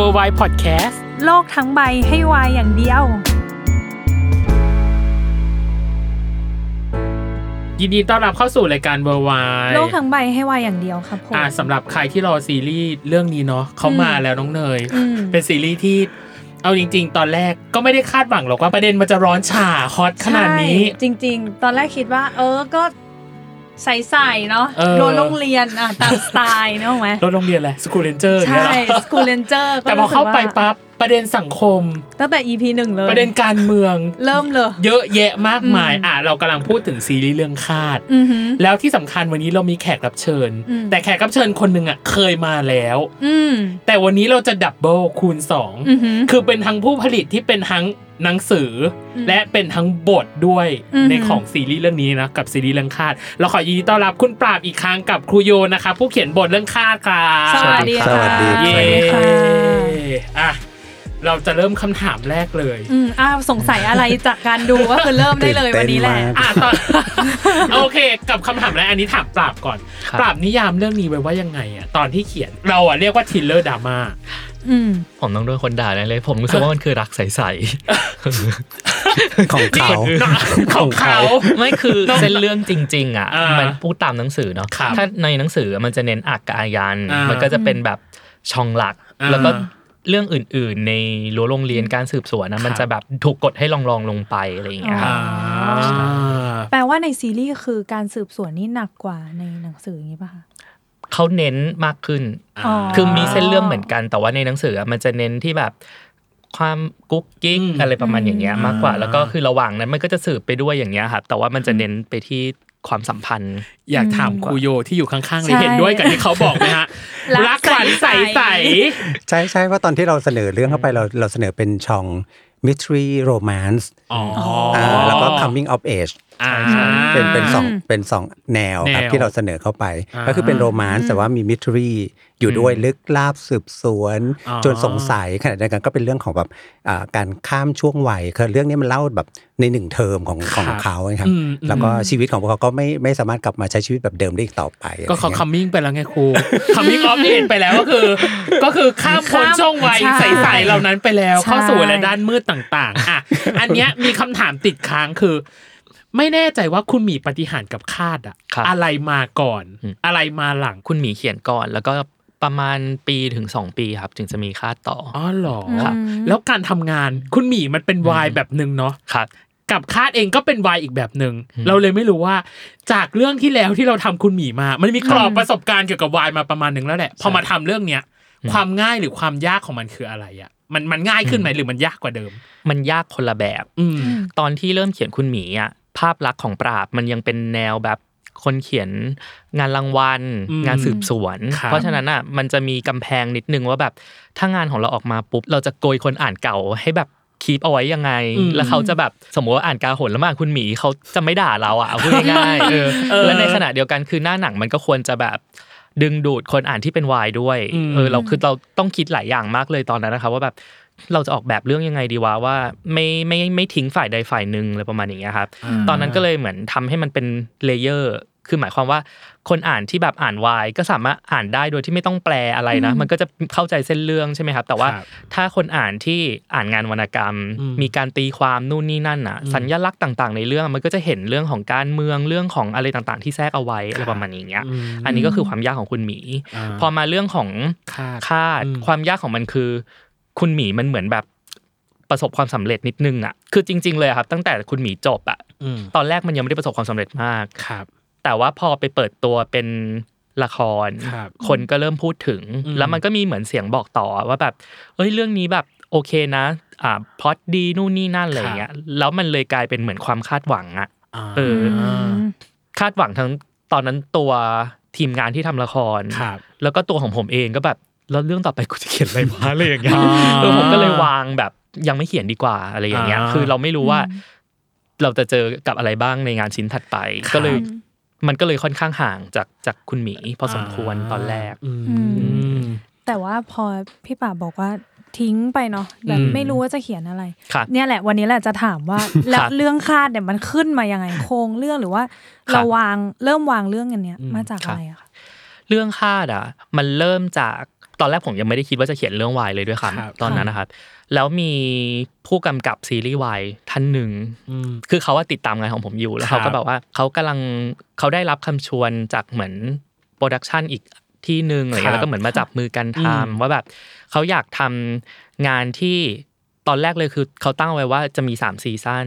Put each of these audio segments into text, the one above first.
W o r l d w i d e Podcast โลกทั้งใบให้วายอย่างเดียว ยินดีต้อนรับเข้าสู่รายการ w o r l d w i d e โลกทั้งใบให้วายอย่างเดียวครับผมอ่าสำหรับใครที่รอซีรีส์เรื่องนี้เนาะเขามาแล้วน้องเนย อืม เป็นซีรีส์ที่เอาจริง ๆ ตอนแรกก็ไม่ได้คาดหวังหรอกว่าประเด็นมันจะร้อนฉ่าฮอตขนาดนี้ ใช่จริง ๆ ตอนแรกคิดว่า เออ ก็ ใส่ๆเนาะเออ โดนโรงเรียนอะตามสไตล์เนอะไหมรถโรงเรียนแหละสกูเลนเจอร์ใช่สกูเลนเจอร์แต่พอเข้าไปปั๊บ ประเด็นสังคม ตั้งแต่ EP หนึ่งเลย ประเด็นการเมือง เริ่มเลย เยอะแยะมากมายอืมอะเรากำลังพูดถึงซีรีส์เรื่องคาธอือหือแล้วที่สำคัญวันนี้เรามีแขกรับเชิญอืมแต่แขกรับเชิญคนหนึ่งอะเคยมาแล้วอืมแต่วันนี้เราจะดับเบิลคูณสองอือหือคือเป็นทั้งผู้ผลิตที่เป็นทั้งหนังสืออมและเป็นทั้งบทด้วยอือหือในของซีรีส์เรื่องนี้นะกับซีรีส์เรื่องคาดเราขอยินดีต้อนรับคุณปราบอีกครั้งกับครูโยนะคะผู้เขียนบทเรื่องคาดครับสวัสดีค่ะสวัสดีเย้สวัสดีค่ะอะ เราจะเริ่มคำถามแรกเลย อืมอ้าวสงสัยอะไรจากการดูก็คือเริ่มได้เลยวันนี้แหละตื่นเต้นมากอะตอน โอเค กับคำถามแรกอันนี้ถามปราบก่อน ครับ ปราบนนิยามเรื่องนี้ไว้ว่ายังไงอะตอนที่เขียนเราอะเรียกว่า thriller ดราม่า อืม ผมต้องโดนคนด่าแน่เลย ผมรู้สึกว่ามันคือรักใสๆของเขาของเขา ๆ ไม่คือเส้นเรื่องจริง ๆ อะ อ่ามัมันพูดตามหนังสือเนาะครับถ้าในหนังสือมันจะเน้นอักกับอายัน อ่ามัมันก็จะเป็นแบบช่องหลัก อ่า แล้วก็ เรื่องอื่น ๆ ในรั้วโรงเรียนการสืบสวนนะมันจะแบบถูกกดให้ลองๆลงไปอะไรอย่างเงี้ยครับอ่าแปลว่าในซีรีส์คือการสืบสวนนี่หนักกว่าในหนังสืออย่างนี้ป่ะคะเขาเน้นมากขึ้นอ๋อคือมีเส้นเรื่องเหมือนกัน แต่ว่าในหนังสืออะมันจะเน้นที่แบบความกุ๊กกิ๊กอืมอะไรประมาณอย่างเงี้ยมากกว่าอ่า แล้วก็คือระหว่างนั้นมันก็จะสืบไปด้วยอย่างเงี้ยครับแต่ว่ามันจะเน้นไปที่ ความสัมพันธ์ อยากถามครูโยที่อยู่ข้างๆเลยใช่เห็นด้วยกับที่เขาบอกไหมฮะรัรักกขวัญใสใสๆใช่ใช่ว่าตอนที่เราเสนอเรื่องเข้าไปเราเราเสนอเป็นช่อง mystery romance อ๋ออ่าแล้วก็ coming of age อ่า เป็นเป็นสองเป็นสองแนวครับแนวที่เราเสนอเข้าไปอ่าก็คือเป็น romance แต่ว่ามีมิ t ทรีอยู่ด้วยลึกลับสืบสวนอ๋อจนสงสัยขณะเดียวกันก็เป็นเรื่องของแบบอ่าการข้ามช่วงวัยคือเรื่องนี้มันเล่าแบบในหนึ่งเทอมของของเขาครับอืมแล้วก็ชีวิตของพวกเขาก็ไม่ไม่สามารถกลับมาใช้ชีวิตแบบเดิมได้อีกต่อไป ก็เขาอะไรเงี้ย coming ไปแล้วไงครู coming of age ไปแล้วก็คือ ก็คือข้ามพ้นช่องวัยใช่ใสๆเหล่านั้นไปแล้วใช่เข้าสู่อะไรด้านมืดต่างๆอะอันเนี้ยมีคำถามติดค้างคือ ไม่แน่ใจว่าคุณมีปฏิหารย์กับคาดอะครับ อะไรมาก่อนอืมอะไรมาหลังคุณหมีเขียนก่อน แล้วก็ประมาณปีถึงสองปีครับ ถึงจะมีค่าต่ออ อ๋อเหรอครับ แล้วการทำงานคุณหมีมันเป็นวายแบบหนึ่งเนาะครับ กับคาดเองก็เป็นวายอีกแบบหนึ่งอืมเราเลยไม่รู้ว่า จากเรื่องที่แล้วที่เราทำคุณหมีมา มันมีกรอบประสบการณ์เกี่ยวกับวายมาประมาณหนึ่งแล้วแหละพอมาทำเรื่องเนี้ยความง่ายหรือความยากของมันคืออะไรอะมันมันง่ายขึ้นไหมหรือมันยากกว่าเดิม มันยากคนละแบบ อืม ตอนที่เริ่มเขียนคุณหมีอะ ภาพลักษณ์ของปราบมันยังเป็นแนวแบบคนเขียนงานรางวัลอืมงานสืบสวนครับเพราะฉะนั้นอะมันจะมีกำแพงนิดนึงว่าแบบถ้างานของเราออกมาปุ๊บ เราจะโกยคนอ่านเก่าให้แบบคีปเอาไว้ยังไงอืมแล้วเขาจะแบบสมมติว่าอ่านกาหนแล้วมาอ่านคุณหมีเขาจะไม่ด่าเราอะเอาพูดง่ายๆเออเออและในขณะเดียวกันคือหน้าหนังมันก็ควรจะแบบดึงดูดคนอ่านที่เป็นวายด้วยอืมเออเราคือเราต้องคิดหลายอย่างมากเลยตอนนั้นนะครับว่าแบบ เราจะออกแบบเรื่องยังไงดีวะว่าไม่ไม่ไม่ทิ้งฝ่ายใดฝ่ายหนึ่งอะไรประมาณอย่างเงี้ยครับตอนนั้นก็เลยเหมือนทำให้มันเป็น layer คือหมายความว่าคนอ่านที่แบบอ่านวายก็สามารถอ่านได้โดยที่ไม่ต้องแปลอะไรนะ มันก็จะเข้าใจเส้นเรื่องใช่ไหมครับ แต่ว่าครับถ้าคนอ่านที่อ่านงานวรรณกรรมอืมมีการตีความนู่นนี่นั่นอะ สัญลักษณ์ต่างๆ ในเรื่องมันก็จะเห็นเรื่องของการเมืองเรื่องของอะไรต่างๆ ที่แทรกเอาไว้อะไรประมาณนี้เงี้ยมอันนี้ก็คือความยากของคุณหมีอ่าพอมาเรื่องของคาดคาดอืมความยากของมันคือ คุณหมีมันเหมือนแบบประสบความสำเร็จนิดนึงอะคือจริง ๆ เลยอะครับ ตั้งแต่คุณหมีจบอะอืมตอนแรกมันยังไม่ได้ประสบความสำเร็จมากครับ แต่ว่าพอไปเปิดตัวเป็นละครครับคนก็เริ่มพูดถึงอืมแล้วมันก็มีเหมือนเสียงบอกต่อว่าแบบเอ้ยเรื่องนี้แบบโอเคนะอ่าพล็อตดีนู่นนี่นั่นอะไรอย่างเงี้ยแล้วมันเลยกลายเป็นเหมือนความคาดหวังอะาเออคาดหวังทั้งตอนนั้นตัวทีมงานที่ทำละครครับแล้วก็ตัวของผมเองก็แบบ แล้วเรื่องต่อไปกูจะเขียนอะไรวะอะไรอย่างเงี้ยอ่าเออผมก็เลยวางแบบยังไม่เขียนดีกว่าอะไรอย่างเงี้ยอ่าคือเราไม่รู้ว่า เราจะเจอกับอะไรบ้างในงานชิ้นถัดไป ก็เลยมันก็เลยค่อนข้างห่างจากจากคุณหมีพอสมควรตอนแรกอืมอืมแต่ว่าพอพี่ป่าบบอกว่าทิ้งไปเนาะแบบอืมไม่รู้ว่าจะเขียนอะไรครับเนี่ยแหละวันนี้แหละจะถามว่าแล้วเรื่องคาดเนี่ยมันขึ้นมายังไงโครงเรื่องหรือว่าครับเราวางเริ่มวางเรื่องกันเนี้ยอืมมาจากครับอะไรอะคะเรื่องคาดอะ มันเริ่มจาก ตอนแรกผมยังไม่ได้คิดว่าจะเขียนเรื่องวายเลยด้วยครับคำตอนนั้นนะครับ แล้วมีผู้กำกับซีรีส์วายท่านหนึ่งอืมคือเขาว่าติดตามงานของผมอยู่แล้วเขาครัก็บแบบว่าเขากำลังเขาได้รับคำชวนจากเหมือนโปรดักชันอีกที่หนึ่งอะไรเงี้ครัยบแล้วก็เหมือนมาจับมือกันทำอืมว่าแบบเขาอยากทำงานที่ตอนแรกเลยคือเขาตั้งไว้ว่าจะมีสามซีซั่น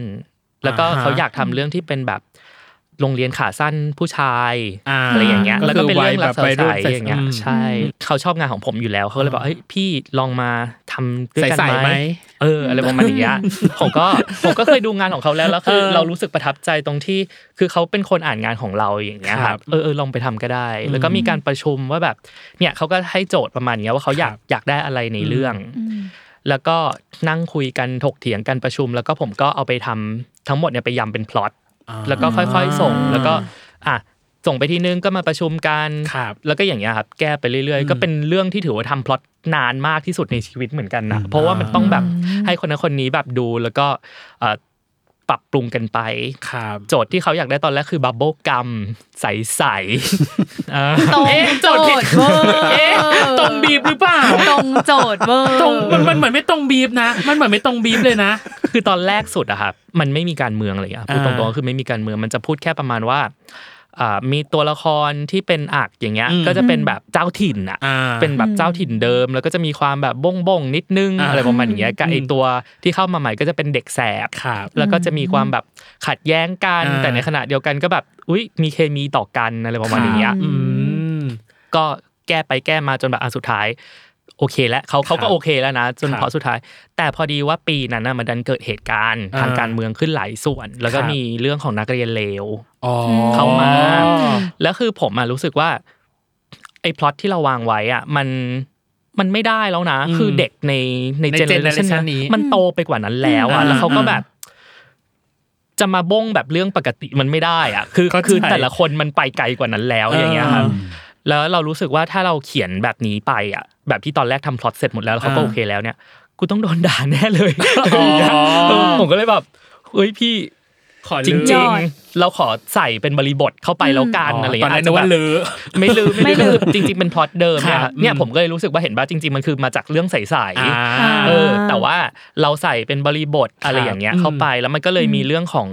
แล้วก็อ่าฮะเขาอยากทำเรื่องที่เป็นแบบ โรงเรียนขาสั้นผู้ชายอ่าอะไรอย่างเงี้ยก็คือแล้วก็เป็นเรื่องรักวัยแบบวัยรุ่ใสนๆอย่างเงี้ยอืมใช่เขาชอบงานของผมอยู่แล้วเขาก็เลยบอกเฮ้ยพี่ลองมาทำด้วยกันใส่ๆไหไหมมเอออะไรประมาณอย่างเงี้ยผมก็ผมก็เคยดูงานของเขาแล้วแล้วคือเออเรารู้สึกประทับใจตรงที่ คือเขาเป็นคนอ่านงานของเราอย่างเงี้ยคครัรับบเออเออลองไปทำก็ได้ แล้วก็มีการประชุมว่าแบบเนี่ยเขาก็ให้โจทย์ประมาณเนี้ยว่าเขาอยากครับอยากได้อะไรในเรื่องอืมแล้วก็นั่งคุยกันถกเถียงกันประชุม แล้วก็ผมก็เอาไปทำทั้งหมดเนี่ยไปยำเป็นพล็อตอ่า แล้วก็ค่อยๆส่งแล้วก็อะส่งไปทีนึงก็มาประชุมกันครับแล้วก็อย่างเงี้ยครับ แก้ไปเรื่อยๆ ก็เป็นเรื่องที่ถือว่าทำพล็อตนานมากที่สุดในชีวิตเหมือนกันนะเพราะว่ามันต้องแบบให้คนนั้นคนนี้แบบดูแล้วก็เอ่อ ปรับปรุงกันไปครับโจทย์ที่เขาอยากได้ตอนแรกคือ bubble gumใสๆอ่าตรงเอ๊ะโจโจทย์ผิทดย์เวอร์เอ๊ะตรงบีบหรือเปล่าตรงโจทย์เวอร์ตรงมันมันเหมือนไม่ตรงบีบนะ มันเหมือนไม่ตรงบีบเลยนะ คือตอนแรกสุดอะครับมันไม่มีการเมืองอะไรอย่างเงี้ยพูดตอ่ารงๆก็คือไม่มีการเมืองมันจะพูดแค่ประมาณว่าอ่า มีตัวละครที่เป็นอักอย่างเงี้ยอืมก็จะเป็นแบบเจ้าถิ่นอะอ่าเป็นแบบเจ้าถิ่นเดิม แล้วก็จะมีความแบบบ้งบ้งๆนิดนึงอ่าอะไรประมาณอย่างเงี้ยกับไออืมตัวที่เข้ามาใหม่ก็จะเป็นเด็กแสบครับแล้วก็จะมีความแบบขัดแย้งกันอ่าแต่ในขณะเดียวกันก็แบบอุ้ยมีเคมีต่อกันอะไรประมาณอย่างเงี้ยอืมก็แก้ไปแก้มาจนแบบอันสุดท้ายโอเคแล้วเขาเขาก็ครับโอเคแล้วนะจนครับพอสุดท้าย แต่พอดีว่าปีนั้นนะมันดันเกิดเหตุการณ์อ่าทางการเมืองขึ้นหลายส่วน แล้วก็ครับมีเรื่องของนักเรียนเลวอ๋อ เข้ามาแล้วคือผมอะรู้สึกว่าไอ้พล็อตที่เราวางไว้อะมันมันไม่ได้แล้วนะอืมคือเด็กในในในเจเนอเรชัน generation นี้นี้ มันโตไปกว่านั้นแล้วอะอืมแล้วเขาก็อ่าแบบ จะมาบ้งแบบเรื่องปกติมันไม่ได้อะคือเข้าใจคือแต่ละคนมันไปไกลกว่านั้นแล้วอย่างเงี้ยครับแล้วเรารู้สึกว่าถ้าเราเขียนแบบนี้ไปอะ แบบที่ตอนแรกทำพล็อตเสร็จหมดแล้วแล้วเขาก็อ่าโอเคแล้วเนี่ยกูต้องโดนด่าแน่เลยอ๋อเออผมก็เลยแบบเฮ้ยพี่ ขอจลืมริงๆเราขอใส่เป็นบริบทเข้าไปแล้วกันอะไรตอนเงี้ยแรกนึกว่าอาจจะแบบลือไม่ลืมไม่ลืมจริง ๆ เป็นพล็อตเดิมเนี่ยครับเนี่ยอืมผมก็เลยรู้สึกว่าเห็นว่าจริง ๆ มันคือมาจากเรื่องใสอ่าๆเออแต่ว่าเราใส่เป็นบริบทอะไรอย่างเงี้ยอืมเข้าไปแล้วมันก็เลยมีเรื่องของ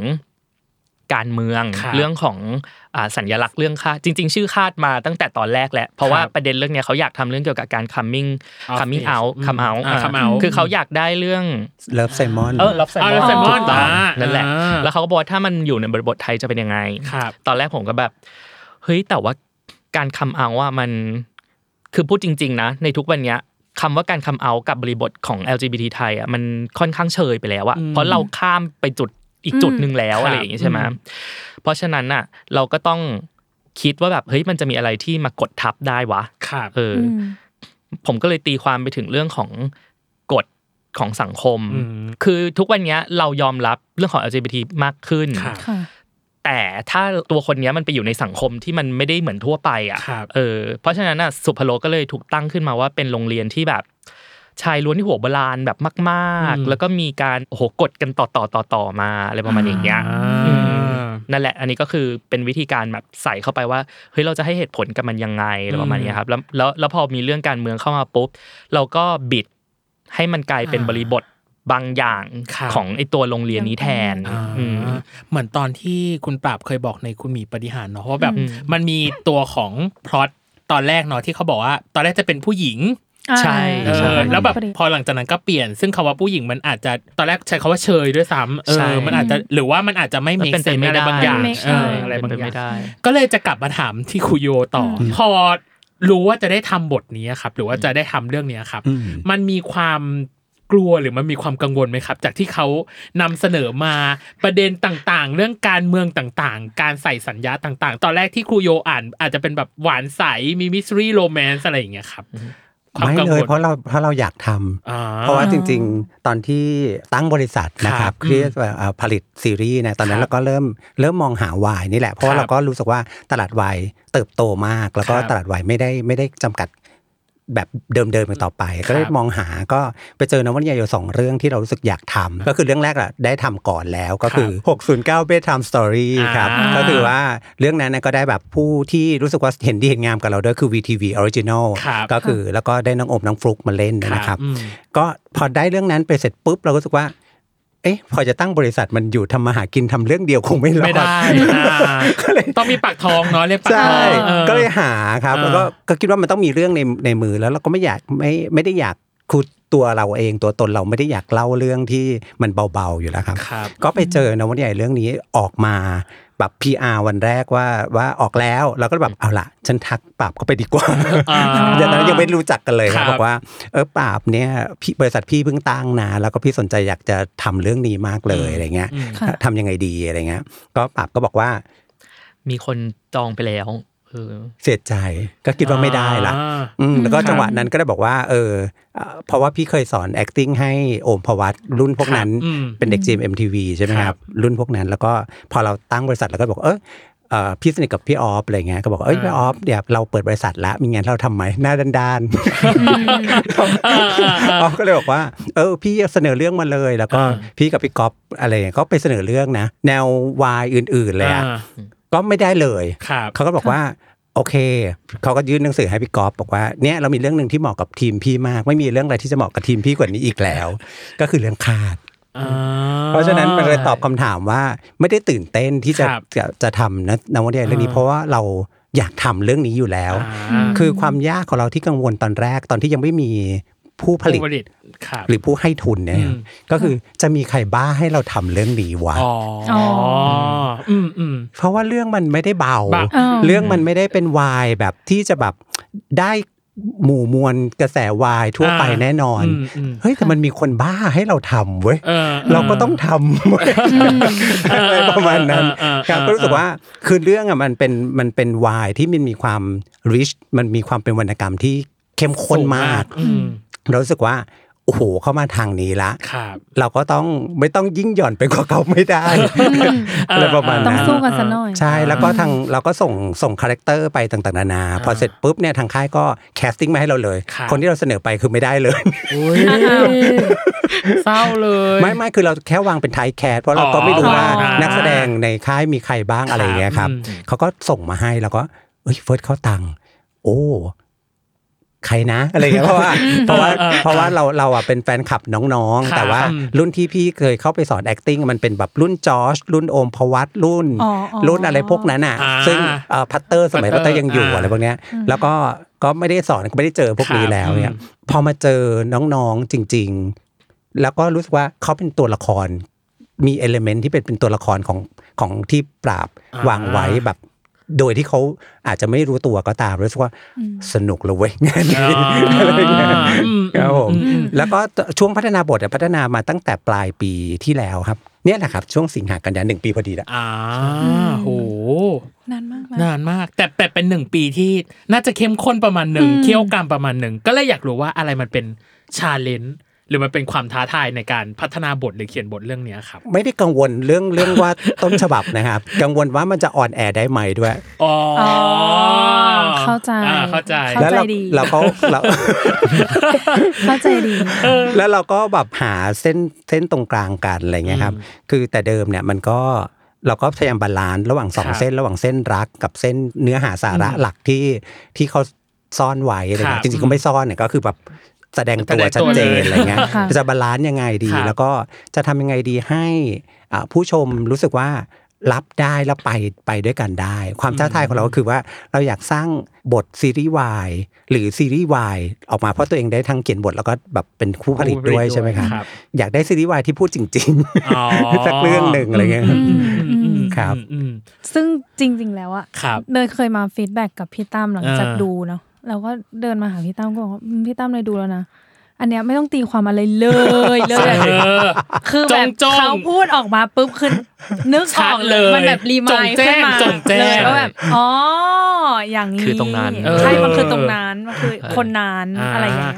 การเมืองครับเรื่องของอ่าสัญลักษณ์เรื่องคาดจริง ๆ ชื่อคาดมาตั้งแต่ตอนแรกแหละเพราะว่าครับประเด็นเรื่องเนี้ยเขาอยากทำเรื่องเกี่ยวกับการ coming Of coming age out อืม come out อ่าอ่า come out คือเขาอยากได้เรื่องเลิฟไซมอนเออรับไซมอ๋ออน Love Simon ถูกต้องอ่านั่นแหละอ่าแล้วเขาก็บอกว่าถ้ามันอยู่ในบริบทไทยจะเป็นยังไงครับตอนแรกผมก็แบบเฮ้ยแต่ว่าการคำเอาว่ามันคือพูดจริง ๆ นะ ในทุกวันเนี้ยคำว่าการคำเอากับบริบทของ LGBT ไทยอะมันค่อนข้างเชยไปแล้วอะอืมเพราะเราข้ามไปจุด อีกจุดหนึ่งแล้วครับอะไรอย่างงี้ใช่ไหมอืมเพราะฉะนั้นน่ะ เราก็ต้องคิดว่าแบบเฮ้ยมันจะมีอะไรที่มากดทับได้วะครับเอออ ผมก็เลยตีความไปถึงเรื่องของกฎของสังคมอืมคือทุกวันเนี้ยเรายอมรับเรื่องของ LGBT มากขึ้นครับค่ะแต่ถ้าตัวคนเนี้ยมันไปอยู่ในสังคมที่มันไม่ได้เหมือนทั่วไปอะครับเออ เพราะฉะนั้นน่ะสุพโลก็เลยถูกตั้งขึ้นมาว่าเป็นโรงเรียนที่แบบ ชายล้วนที่หัวโบราณแบบมากอืมๆแล้วก็มีการโอ้โหกดกันต่อต่อต่อต่อมาอะไรประมาณอย่างเงี้ยอ่าอืมนั่นแหละ อันนี้ก็คือเป็นวิธีการแบบใส่เข้าไปว่าเฮ้ยเราจะให้เหตุผลกับมันยังไงอะไรประมาณนี้ครับ แล้วแล้วแล้วพอมีเรื่องการเมืองเข้ามาปุ๊บเราก็บิดให้มันกลายเป็นอ่าบริบทบางอย่างครับของไอตัวโรงเรียนนี้แทนอ่าอืมเหมือนตอนที่คุณปราบเคยบอกในคุณหมีปฏิหารย์เนาะว่าแบบอืมมันมีตัวของพล็อตตอนแรกเนาะที่เขาบอกว่า ตอนแรกจะเป็นผู้หญิง ใช่เอใช่อแล้วแบบพอหลังจากนั้นก็เปลี่ยน ซึ่งคำว่าผู้หญิงมันอาจจะตอนแรกใช้คำว่าเชยด้วยซ้ำเอใช่อมันอาจจะหรือว่ามันอาจจะไม่มันมีเป็นไปเซนไม่อะไรได้บางอย่างไม่เอใช่ออะไรบางเป็นอไปย่างไม่ได้ก็เลยจะกลับมาถามที่ครูโยต่ออพอรู้ว่าจะได้ทำบทนี้ครับ หรือว่าจะได้ทำเรื่องนี้ครับอืมมันมีความกลัวหรือมันมีความกังวลไหมครับ จากที่เขานำเสนอมาประเด็นต่างๆ เรื่องการเมืองต่างๆ การใส่สัญญาต่าง ๆ ตอนแรกที่ครูโยอ่านอาจจะเป็นแบบหวานใสมีมิส t รีโรแมนซ์อะไรอย่างเงี้ยครับความ ไม่กังเลวยลเพราะเราเพราะเราอยากทำอ่เพราะว่าจริง ๆ ตอนที่ตั้งบริษัทนะคครัรับบที่เอ่อผลิตซีรีส์เนะตอนนั้คนรับเราก็เริ่มเริ่มมองหาวายนี่แหละเพราะว่าครับเราก็รู้สึกว่าตลาดวายเติบโตมาก แล้วก็ครับตลาดวายไม่ได้ไม่ได้จำกัด แบบเดิมๆอีกต่อไป ก็เลยครับมองหาก็ไปเจอนวนิยายอยู่สองเรื่องที่เรารู้สึกอยากทำก็คือเรื่องแรกอะได้ทำก่อนแล้วก็คือ 609 Bedtime Story ครับอ่าก็คือว่าเรื่องนั้นนะก็ได้แบบผู้ที่รู้สึกว่าเห็นดีเห็นงามกับเราด้วยคือ VTV Original ครับก็คือแล้วก็ได้น้องอมน้องฟลุกมาเล่นนะครับอืมก็พอได้เรื่องนั้นไปเสร็จปุ๊บเราก็รู้สึกว่า เอ๊ะพอจะตั้งบริษัทมันอยู่ทำมาหากินทำเรื่องเดียวคงไม่รอดไม่ได้อ่าก็เลยต้องมีปากทองเนาะเรียกปากใช่ทองออก็เลยหาครับเออแล้วก็ก็คิดว่ามันต้องมีเรื่องในในมือแล้วเราก็ไม่อยากไม่ไม่ได้อยากคือตัวเราเองตัวตนเราไม่ได้อยากเล่าเรื่องที่มันเบาๆอยู่แล้วครับครับก็ไปเจอนวนิยายเรื่องนี้ออกมา แบบ PR วันแรกว่าว่าออกแล้วเราก็แบบเอาละฉันทักปราบก็ไปดีกว่าอ่าอย่างนั้นยังไม่รู้จักกันเลยครัครับบบอกว่าเออปราบเนี่ยพี่บริษัทพี่เพิ่งตั้งนะแล้วก็พี่สนใจอยากจะทำเรื่องนี้มากเลยอะไรเงี้ยอืมค่ะทำยังไงดีอะไรเงี้ยก็ปราบก็บอกว่า มีคนจองไปแล้ว เออเสียใจก็คิดว่าไม่ได้ละอ่าอืมแล้วก็ครับจังหวะนั้นก็ได้บอกว่า เออเอ่อเพราะว่าพี่เคยสอน acting ให้โอมพวัตรุ่นพวกนั้นครับอืมเป็นเด็ก GMMTV ใช่ไหมคครัรับบรุ่นพวกนั้น แล้วก็พอเราตั้งบริษัทเราก็บอกเออเอ่อพี่สนิทกับพี่ออฟอะไรเงี้ยก็บอกว่าเอ้ยพี่ออฟเดี๋ยวเราเปิดบริษัทแล้วมีงานเราทำไหมหน้าด้านๆอ่าอ่าอ่าออฟก็เลยบอกว่า เออ พี่เสนอเรื่องมาเลย แล้วก็อ่าพี่กับพี่ก๊อฟอะไรเงี้ยก็ไปเสนอเรื่องนะ แนววายอื่น ๆเลยอะอ่า ก็ไม่ได้เลยครับเขาก็บอกว่าโอเค เขาก็ยื่นหนังสือให้พี่ก๊อฟบอกว่าเนี่ยเรามีเรื่องหนึ่งที่เหมาะกับทีมพี่มาก ไม่มีเรื่องอะไรที่จะเหมาะกับทีมพี่กว่านี้อีกแล้ว ก็คือเรื่องคาดอ่าเพราะฉะนั้นมันเลยตอบคำถามว่าไม่ได้ตื่นเต้นที่จะครับจะจะทำนะนวนิยายเรื่องนี้อ่าเพราะว่าเราอยากทำเรื่องนี้อยู่แล้วอ่าคือความยากของเราที่กังวลตอนแรกตอนที่ยังไม่มี ผู้ผลิตผู้ผลิตครับหรือผู้ให้ทุนเนี่ยอืมก็คือจะมีใครบ้าให้เราทำเรื่องนี้วะอ๋ออ๋ออืมอืมเพราะว่าเรื่องมันไม่ได้เบาเบาอ่าเรื่องมันไม่ได้เป็นวายแบบที่จะแบบได้หมู่มวลกระแสวายทั่วไปแน่นอนมอืมเฮ้ยแต่มันมีคนบ้าให้เราทำเว้ยเออเราก็ต้องทำเว้ยอะไรประมาณนั้นเออเออเออครับก็รู้สึกว่าคือเรื่องอะมันเป็นมันเป็นวายที่มันมีความ rich มันมีความเป็นวรรณกรรมที่เข้มข้นมากอืม เรารู้สึกว่าโอ้โหเข้ามาทางนี้ละครับเราก็ต้องไม่ต้องยิ่งหย่อนไปกว่าเขาไม่ได้อะไรประมาณต้องนั้นสู้กันซะหน่อยใช่แล้วก็ทางเราก็ส่งส่งคาแรคเตอร์ไปต่างๆนานาพอเสร็จปุ๊บเนี่ยทางค่ายก็ casting มาให้เราเลยครับคนที่เราเสนอไปคือไม่ได้เลยอุ้ยเศร้าเลย ไม่ไม่คือเราแค่วางเป็น typecast เพราะเราก็ไม่รู้ว่าอ๋อนักแสดงในค่ายมีใครบ้างอะไรอย่างเงี้ยครับอืมเขาก็ส่งมาให้แล้วก็เอ้ยเฟิร์สเข้าตังค์โอ้ ใครนะอะไรอย่างเงี้ยเพราะว่าเพราะว่าเออเออเพราะว่าเราเราอะเป็นแฟนคลับน้องครับๆแต่ว่าอืมรุ่นที่พี่เคยเข้าไปสอน acting มันเป็นแบบรุ่นจอร์จรุ่นโอมพวัตรุ่นอ๋ออ๋อรุ่นอะไรพวกนั้นอะอ่าซึ่งเอ่อพัตเตอร์สมัยพัพัตตเตเตออร์ร์ยังอยู่อ่าอะไรพวกเนี้ยแล้วก็ก็ไม่ได้สอนก็ไม่ได้เจอพวกนี้ครับแล้วเนี่ยอืมพอมาเจอน้องๆจริง ๆ แล้วก็รู้สึกว่าเขาเป็นตัวละครมีเอลเมนที่เป็นเป็นตัวละครของของที่ปราบอ่าวางไว้แบบ โดยที่เขาอาจจะไม่รู้ตัวก็ตามรู้สึกว่าสนุกเลยเว้ยงานนี้อะไรอย่างเงี้ยอืมครับผมอืมแล้วก็ช่วงพัฒนาบทอะพัฒนามาตั้งแต่ปลายปีที่แล้วครับ เนี่ยแหละครับ ช่วงสิงหากันยาหนึ่งปีพอดีละอ่าโหนานมากนะนานมาก แต่แต่เป็นหนึ่งปีที่น่าจะเข้มข้นประมาณหนึ่งอืมเคี่ยวกรรมประมาณหนึ่งก็เลยอยากรู้ว่าอะไรมันเป็นchallenge หรือมันเป็นความท้าทายในการพัฒนาบทหรือเขียนบทเรื่องเนี้ยครับ ไม่ได้กังวลเรื่องเรื่องว่าต้นฉบับนะครับ กังวลว่ามันจะ on air ได้ไหมด้วยอ๋ออ๋อเข้าใจอ่เข้าใจเข้าแล้วใจเราดีเราก็เราเข้าใจดี แล้วเราก็แบบหาเส้นเส้นตรงกลางกันอะไรเงี้ยครับ คือแต่เดิมเนี่ยมันก็เราก็พยายาม balance ระหว่างสองครับเส้น ระหว่างเส้นรักกับเส้นเนื้อหาสาระอืมหลักที่ที่เขาซ่อนไว้อะไรครัเงี้บยจริงๆก็ไม่ซ่อนเนี่ยก็คือแบบ แสดงตัวแสดงตัวชัดเจนเลยอะไรเงี้ยค่ะจะ balance ยังไงดีครับแล้วก็จะทำยังไงดีให้อ่าผู้ชมรู้สึกว่ารับได้แล้วไปไปด้วยกันได้ ความท้าทายของเราก็คือว่าเราอยากสร้างบทซีรีส์วายหรือซีรีส์วายออกมาเพราะตัวเองได้ทั้งเขียนบทแล้วก็แบบเป็นผู้ผลิตด้วยใช่ไหมครับครับอยากได้ซีรีส์วายที่พูดจริงอ๋อๆสักเรื่องหนึ่งอะไรเงี้ยอืมอืมครับอืมซึ่งจริง ๆ แล้วอะครับเนยเคยมาฟีดแบ็กกับพี่ตั้มหลังจากอ่าดูเนาะ เราก็เดินมาหาพี่ตั้มก็บอกว่าอืมพี่ตั้มเลยดูแล้วนะ อันเนี้ยไม่ต้องตีความอะไรเลยเลย เออ คือแบบจ้องๆเขาพูดออกมาปุ๊บคือนึกออกชัดเลเลยยมันแบบรีมายจงแจ้ขึ้นงมาจงแจ้งเลยว่าแบบอ๋ออย่างนี้คือตรงนั้น ใช่เออ มันคือตรงนั้นมันคือคนนั้นอะไรอย่างเงี้ย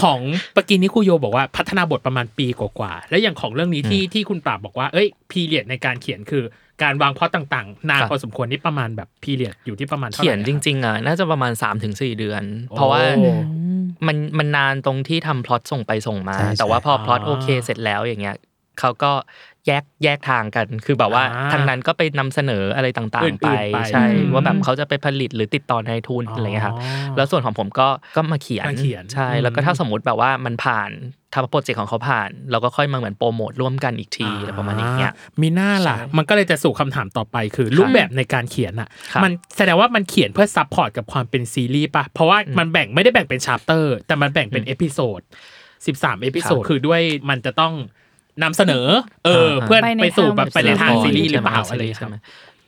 ของปกินนี่ครูโยบอกว่าพัฒนาบทประมาณปีกว่าๆ แล้วอย่างของเรื่องนี้ที่ที่คุณปราบบอกว่า เอ้ยพีเรียดในการเขียนคือ การวางพล็อตต่างๆ นานครับพอสมควรนี่ประมาณแบบ period อยู่ที่ประมาณเท่าไหเขียนอะจริง ๆอะน่าจะประมาณ 3-4 เดือนโอ้เพราะว่ามันมันนานตรงที่ทำพล็อตส่งไปส่งมาใช่แต่ว่าพอใช่พล็อตโอเคเสร็จแล้วอย่างเงี้ยเขาก็แยกแยกทางกัน คือแบบว่าอ่าทางนั้นก็ไปนำเสนออะไรต่างอื่นๆๆไปไป ใช่อืมว่าแบบเขาจะไปผลิตหรือติดต่อนายทุนอะไรเงี้ยครับอ๋อแล้วส่วนของผมก็ก็มาเขียนมาเขียนใช่อืมแล้วก็ถ้าสมมติแบบว่ามันผ่าน ถ้าโปรเจกต์ของเขาผ่าน เราก็ค่อยมาเหมือนโปรโมทร่วมกันอีกทีอะไรประมาณอย่างเงี้ยมิน่าล่ะใช่มันก็เลยจะสู่คำถามต่อไปคือรูปแบบในการเขียนอะครับมันแสดงว่ามันเขียนเพื่อ support กับความเป็นซีรีส์ป่ะ เพราะว่ามันแบ่งไม่ได้แบ่งเป็น chapter แต่มันแบ่งเป็น episode 13 episode ครับคือด้วยมันจะต้องนำเสนอ เอออ่าเพื่อไปในไปสู่ทางแบบไปในทางซีรีส์หรือเปล่าใช่อะไรหมครับใช่ไหม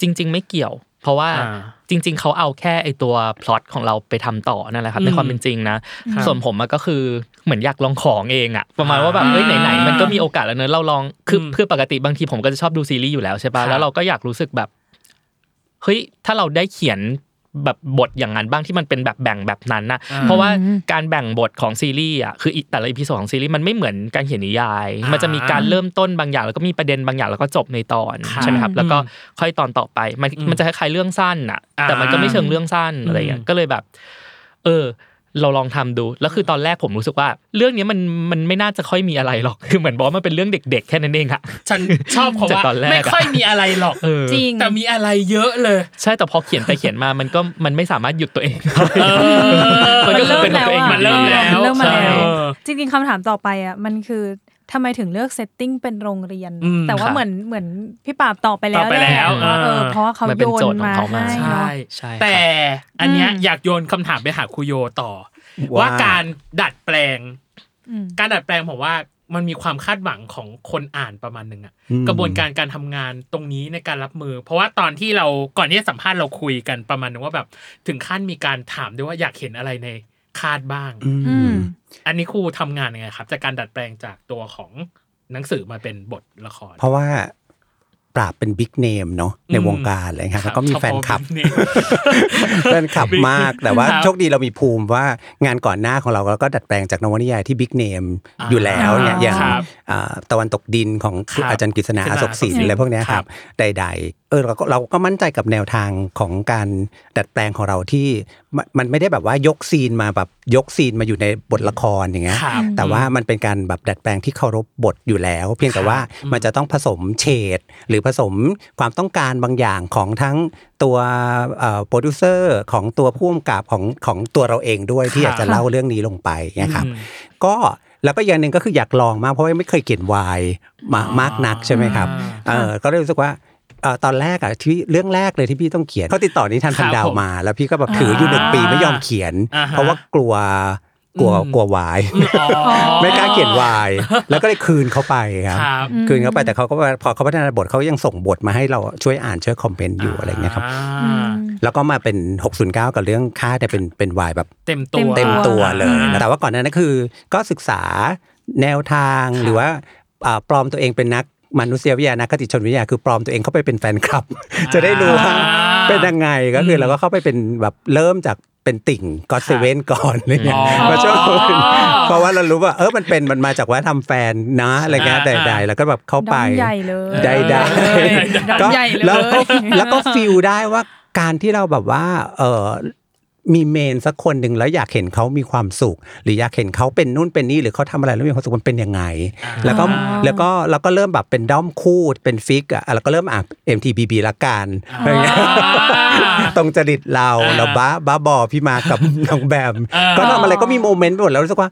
จริง ๆ ไม่เกี่ยว เพราะว่าอ่าจริง ๆเขาเอาแค่ไอตัวพล็อตของเราไปทำต่อนั่นแหละครับอืมในความเป็นจริงนะครับส่วนผมอะก็คือ เหมือนอยากลองของเองอะประมาณว่าแบบอ่าเอ้ยไหนๆมันก็มีโอกาสแล้วเนอะเราลองคืออมคือปกติบางทีผมก็จะชอบดูซีรีส์อยู่แล้วใช่ปะครับแล้วเราก็อยากรู้สึกแบบเฮ้ยถ้าเราได้เขียนแบบบทอย่างนั้นบ้างที่มันเป็นแบบแบ่งแบบนั้นนะอ่าเพราะว่าการแบ่งบทของซีรีส์อะคืออีกแต่ละ episode ของซีรีส์มันไม่เหมือนการเขียนนิยายอ่ามัมันจะมีการเริ่มต้นบางอย่าง แล้วก็มีประเด็นบางอย่างแล้วก็จบในตอนครับใช่ไหมครับแล้วก็อืมค่อยตอนต่อไปมันอืมมันจะคล้ายๆเรื่องสั้นอะอ่าแต่มันก็ไม่เชิงเรื่องสั้นอะไรอย่างเงี้อืยมก็เลยแบบ เออ เราลองทำดู แล้วคือตอนแรกผมรู้สึกว่า เรื่องนี้มันมันไม่น่าจะค่อยมีอะไรหรอก คือเหมือนบอกว่ามันเป็นเรื่องเด็กๆ แค่นั้นเองอะฉันชอบเพราะจากว่าตอนแรกอะไม่ค่อยมีอะไรหรอกเออจริงแต่มีอะไรเยอะเลย ใช่แต่พอเขียนไปเขียนมามันก็มันไม่สามารถหยุดตัวเองเออมันก็คือเป็นของตัวเองมันเริ่มแล้วมันเริ่มมาแล้วใช่จริงๆคำถามต่อไปอะมันคือ ทำไมถึงเลือกเซตติ้งเป็นโรงเรียนอืมแต่ว่าครับเหมือนเหมือนพี่ปราบตอบไปแล้วตอบไปแล้วหะว่าเอออ่าเพราะว่าเขามันเป็โยนนโจทย์ของมาเขามาให้ใช่เนาะใช่ครับแต่อันเนี้ยอืมอยากโยนคำถามไปหาครูโยต่อ ว่าว่าการดัดแปลงอืมการดัดแปลงผมว่ามันมีความคาดหวังของคนอ่านประมาณหนึ่งอะอืมกระบวนการการทำงานตรงนี้ในการรับมือ เพราะว่าตอนที่เราก่อนที่จะสัมภาษณ์เราคุยกันประมาณนึงว่าแบบ ถึงขั้นมีการถามด้วยว่าอยากเห็นอะไรใน คาดบ้างอืมอืมอันนี้ครูทำงานยังไงครับ จากการดัดแปลงจากตัวของหนังสือมาเป็นบทละคร เพราะว่าปราบเป็นบิ๊กเนมเนาะในวงการอะไรครับแล้วก็มีแฟนคลับนี่แฟนคลับมากแต่ว่าครับโชคดีเรามีภูมิว่างานก่อนหน้าของเราเราก็ดัดแปลงจากนวนิยายที่บิ๊กเนมอ่าอยู่แล้วเนี่ยอย่างครับอ่าตะวันตกดินของครับอาจารย์กฤษณากฤษณาอศกศิลป์อะไรพวกเนี้ยคครัรับบใด ๆเออเราก็เราก็มั่นใจกับแนวทางของการดัดแปลงของเราที่มันมันไม่ได้แบบว่ายกซีนมาแบบยกซีนมาอยู่ในบทละครอย่างเงี้ยครับแต่ว่ามันเป็นการแบบดัดแปลงที่เคารพบทอยู่แล้ว เพียงแต่ว่าอืมมันจะต้องผสมเฉดหรือผสมความต้องการบางอย่างของทั้งตัวโปรดิวเซอร์ของตัวผู้กำกับของของตัวเราเองด้วยที่อยากจะเล่าเรื่องนี้ลงไปนะครับอืมก็แล้วก็อย่างหนึ่งก็คืออยากลองมากเพราะว่าไม่เคยเขียนวายมาอ๋อมากนักใช่ไหมครับอ่าเออก็เลยรู้สึกว่าเอ่อ ตอนแรกอะที่เรื่องแรกเลยที่พี่ต้องเขียนเขาติดต่อนิทานพันดาวครับผมมา แล้วพี่ก็แบบถืออยู่หนึ่งปีไม่ยอมเขียนอ่าฮะเพราะว่ากลัวกลัวอืมกลัววายอ๋อไม่กล้าเขียนวาย แล้วก็เลยคืนเขาไปครับครับคืนเขาไปแต่เขาก็ว่าพอเขาพัฒนาบทเขายังส่งบทมาให้เราช่วยอ่านช่วยคอมเมนต์อยู่อะไรเงี้ยครับอ่าแล้วก็มาเป็น 609 กับเรื่องค่าแต่เป็นเป็นวายแบบเต็มตัวเต็มตัวเลยอ่าแต่ว่าก่อนหนานั้นคือก็ศึกษาแนวทางครับหรือว่าอ่าปลอมตัวเองเป็นนัก มนุษยวิทยานักคติชนวิทยาคือปลอมตัวเองเข้าไปเป็นแฟนคลับ จะได้รู้ว่าเป็นยังไงก็คือเราก็เข้าไปเป็นแบบเริ่มจากเป็นติ่งก็เซเว่นก่อนอะไรเงี้ยอ๋อมาช่วงเพราะว่าเรารู้ว่าเออมันเป็นมันมาจากว่าทำแฟนนะอะไรเงี้ยอ่าใดๆแล้วก็แบบเข้าดไปอมใหญ่เลยได้ได้ดอมใหญ่เลยแล้วก็แล้วก็ฟิลได้ว่าการที่เราแบบว่าเออ มีเมนสักคนหนึ่งแล้วอยากเห็นเขามีความสุข หรืออยากเห็นเขาเป็นนู่นเป็นนี่หรือเขาทำอะไรแล้วมีความสุขมันเป็นยังไง แล้วก็แล้วก็แล้วก็เริ่มแบบเป็นด้อมคู่เป็นฟิกอะแล้วก็เริ่มอะ MTBB ละกันอะไรเงี้ยตรงจริตเราอ่าเราบ้าบ้าบอพี่มากับน้องแบมอ่าก็ทำอะไรก็มีโมเมนต์ไปหมดแล้วรู้สึกว่า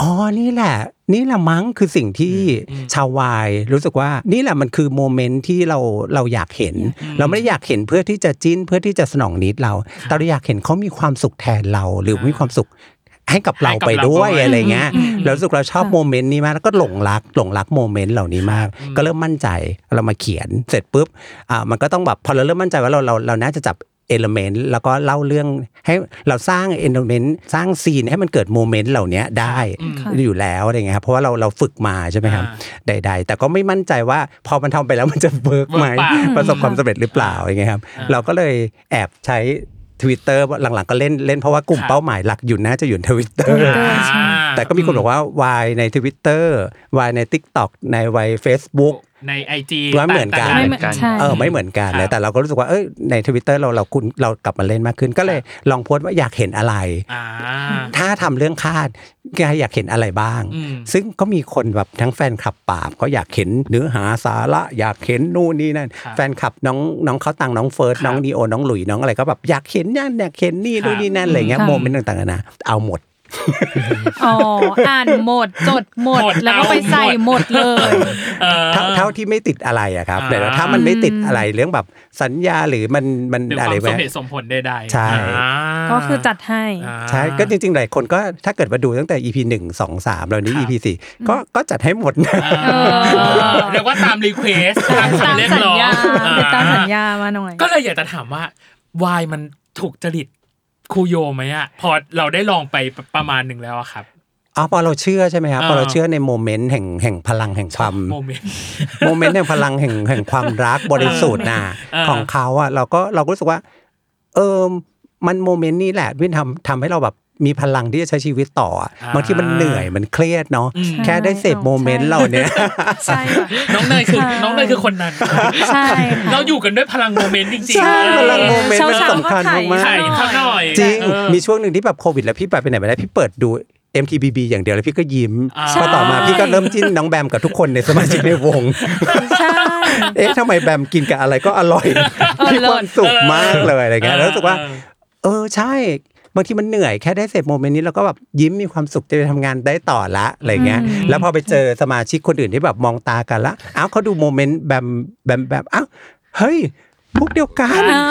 อ๋อ นี่แหละ นี่แหละมั้งคือสิ่งที่ชาววายรู้สึกว่า นี่แหละมันคือโมเมนต์ที่เราเราอยากเห็น เราไม่ได้อยากเห็นเพื่อที่จะจิ้นเพื่อที่จะสนอง need เรา แต่เราอยากเห็นเขามีความสุขแทนเราหรือมีความสุขให้กับเราไปด้วยให้กับเราด้วยอะไรเงี้ยอืมเรารู้สึกเราชอบโมเมนต์นี้มากแล้วก็หลงรักหลงรักโมเมนต์เหล่านี้มาก ก็เริ่มมั่นใจเรามาเขียนเสร็จปุ๊บอ่ามันก็ต้องแบบพอเราเริ่มมั่นใจว่าเราเราเราน่าจะจับ element แล้วก็เล่าเรื่องให้เราสร้าง element สร้างซีนให้มันเกิดโมเมนต์เหล่านี้ได้ค่ะอยู่แล้วอะไรเงี้ยครับเพราะว่าเราเราฝึกมาใช่ไหมครับอ่าใด ๆ แต่ก็ไม่มั่นใจว่าพอมันทำไปแล้วมันจะเวิร์กไหมเวิร์กเปล่าประสบความสำเร็จหรือเปล่าอย่างเงี้ยครับอ่าเราก็เลยแอบใช้ Twitter หลังๆ ก็เล่นเล่นเพราะว่ากลุ่มครับเป้าหมายหลักอยู่น่าจะอยู่ทวิตเตอร์ Twitter ใช่แต่ก็มีคนบอกว่าวายใน Twitter วายใน TikTok วายใน Facebook ในไอจีว่าเหมือนกันไม่เหมือนใช่เออไม่เหมือนกันครัเลยบแต่เราก็รู้สึกว่าเอ้ยในทวิตเตอร์เราเราคุณเรากลับมาเล่นมากขึ้น ก็เลยลองโพสต์ว่าอยากเห็นอะไรอ่าถ้าทำเรื่องคาธแกอยากเห็นอะไรบ้างอืมซึ่งก็มีคนแบบทั้งแฟนคลับปราปต์ก็อยากเห็นเนื้อหาสาระอยากเห็นนู่นนี่นั่นครับแฟนคลับน้องน้องเขาตังน้องเฟิร์สทครับน้องนีโอน้องหลุยส์น้องอะไรก็แบบอยากเห็นนั่นอยากเห็นนี่ครับนู่นนี่นั่นอะไรเงี้ยค่ะโมเมนต์ต่างๆนานาเอาหมด อ๋ออ่านหมดจดหมดหมดแล้วก็ไปเอาหมดใส่หมดเลยเออเท่าเท่าที่ไม่ติดอะไรอะครับอ่าแต่ว่าถ้ามันไม่ติดอะไรเรื่องแบบสัญญาหรือมันมันหรือคอะไรวามไหสมมเหตุสมผลใดๆใช่อ่าก็คือจัดให้อ่าใช่ก็จริงๆหลายคนก็ถ้าเกิดมาดูตั้งแต่ EP หนึ่งสองสามแล้วนี้ครับ EP สี่ก็ก็จัดให้หมดนะอ่าเรียกว่าตามรีเควสตามตามคำเรียกสัญร้องญาอ่ไปตามสัญญามาหน่อย ก็เลยอยากจะถามว่าวายมันถูกจริต ครูโยไหมอะพอเราได้ลองไปประมาณหนึ่งแล้วอะครับอ๋อพอเราเชื่อใช่ไหมครับอ่าพอเราเชื่อในโมเมนต์แห่งแห่งพลังแห่งความโมเมนต์โมเมนต์แห่งพลังแห่งแห่งความรักบริสุทธิ์น่ะเออของเขาอะเราก็เราก็รู้สึกว่า เออมันโมเมนต์นี้แหละที่ทำทำให้เราแบบ มีพลังที่จะใช้ชีวิตต่ออะอ่า บางทีมันเหนื่อยมันเครียดเนาะอืม แค่ได้เสพโมเมนต์เราเนี่ย ใช่ค่ะ น้องเนยคือใช่ น้องเนยคือคนนั้น ใช่ค่ะ เราอยู่กันด้วยพลังโมเมนต์จริงๆใช่เออพลังโมเมนต์มันเช้าๆสำคัญก็มากไข่ข้างหน่อยๆจริง เออ มีช่วงหนึ่งที่แบบโควิดแล้วพี่ไปไปไหนไม่ได้พี่เปิดดู MTBB อย่างเดียวแล้วพี่ก็ยิ้มอ่า พอต่อมาพี่ก็เริ่มจิ้นน้องแบมกับทุกคนในสมาชิกในวง ใช่ เอ๊ะทำไมแบมกินกับอะไรก็อร่อย เออมีความสุขมากเลยอะไรเงี้ยเออแล้วรู้สึกว่า เออใช่ บางทีมันเหนื่อยแค่ได้เสร็จโมเมนต์นี้เราก็แบบยิ้มมีความสุขจะไปทำงานได้ต่อละอะไรเงี้ยแล้วพอไปเจอสมาชิกคนอื่นที่แบบมองตากันละอ้าวเขาดูโมเมนต์แบมแบมแบบอ้าวเฮ้ยพวกเดียวกันอ่า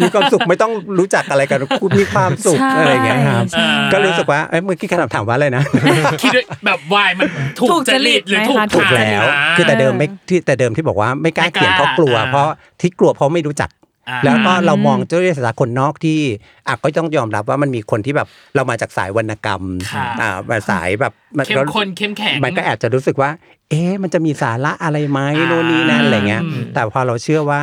มีความสุขไม่ต้องรู้จักอะไรกันคุณมีความสุขใช่อะไรเงี้ยครับใช่ก็รู้สึกว่าเอ้ยเมื่อกี้คำถามว่าอะไรนะคิดด้วยแบบวายมันถูกถูกจจริริตตหรือไหมถูกคะถูกทางแล้วนะคือแต่เดิมไม่ที่แต่เดิมที่บอกว่าไม่กล้าไม่กล้าเขียนเพราะกลัวอ่าเพราะที่กลัวเพราะไม่รู้จักอ่า แล้วก็เรามองด้วยสายตาคนนอกที่อะก็ต้องยอมรับว่ามันมีคนที่แบบเรามาจากสายวรรณกรรมค่ะอ่ามาสายแบบมันเข้มข้นเข้มแข็งมันก็อาจจะรู้สึกว่า เอ๊ะมันจะมีสาระอะไรไหมอ่าโน่นนี่นั่นอะไรเงี้ยอืมแต่พอเราเชื่อว่า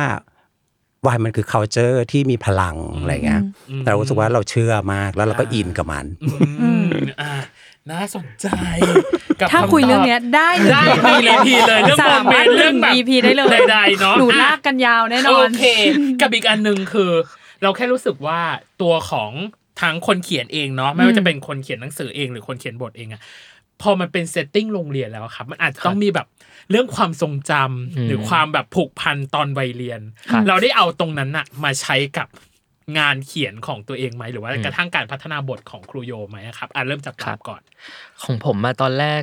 วายมันคือ culture ที่มีพลังอะไรเงี้ยอืมเรารู้สึกว่าเราเชื่อมากแล้วเราก็อินกับมันอืมอ่า น่าสนใจ กับถ้าำคุยตบเรื่องเนี้ยได้หนึ่งได้มีเลยพีเลยเรื่องสามโมเมนต์ารถหเรื่อนึ่งงแบบ EP ได้เลยใดๆเนาะหนูอะลากกันยาวแน่นอโอนเคกับอีกอันหนึ่งคือ เราแค่รู้สึกว่าตัวของทั้งคนเขียนเองเนาะไม่ว่าจะเป็นคนเขียนหนังสือเองหรือคนเขียนบทเองอะพอมันเป็น setting โรงเรียนแล้วอะครับ มันอาจจะต้องมีแบบเรื่องความทรงจำอืมหรือความแบบผูกพันตอนวัยเรียนครับเราได้เอาตรงนั้นอะมาใช้กับ งานเขียนของตัวเองไหมหรือว่ากระทั่งการพัฒนาบทของครูโยไหมอะครับอะเริ่มจากครับก่อน ของผมมาตอนแรก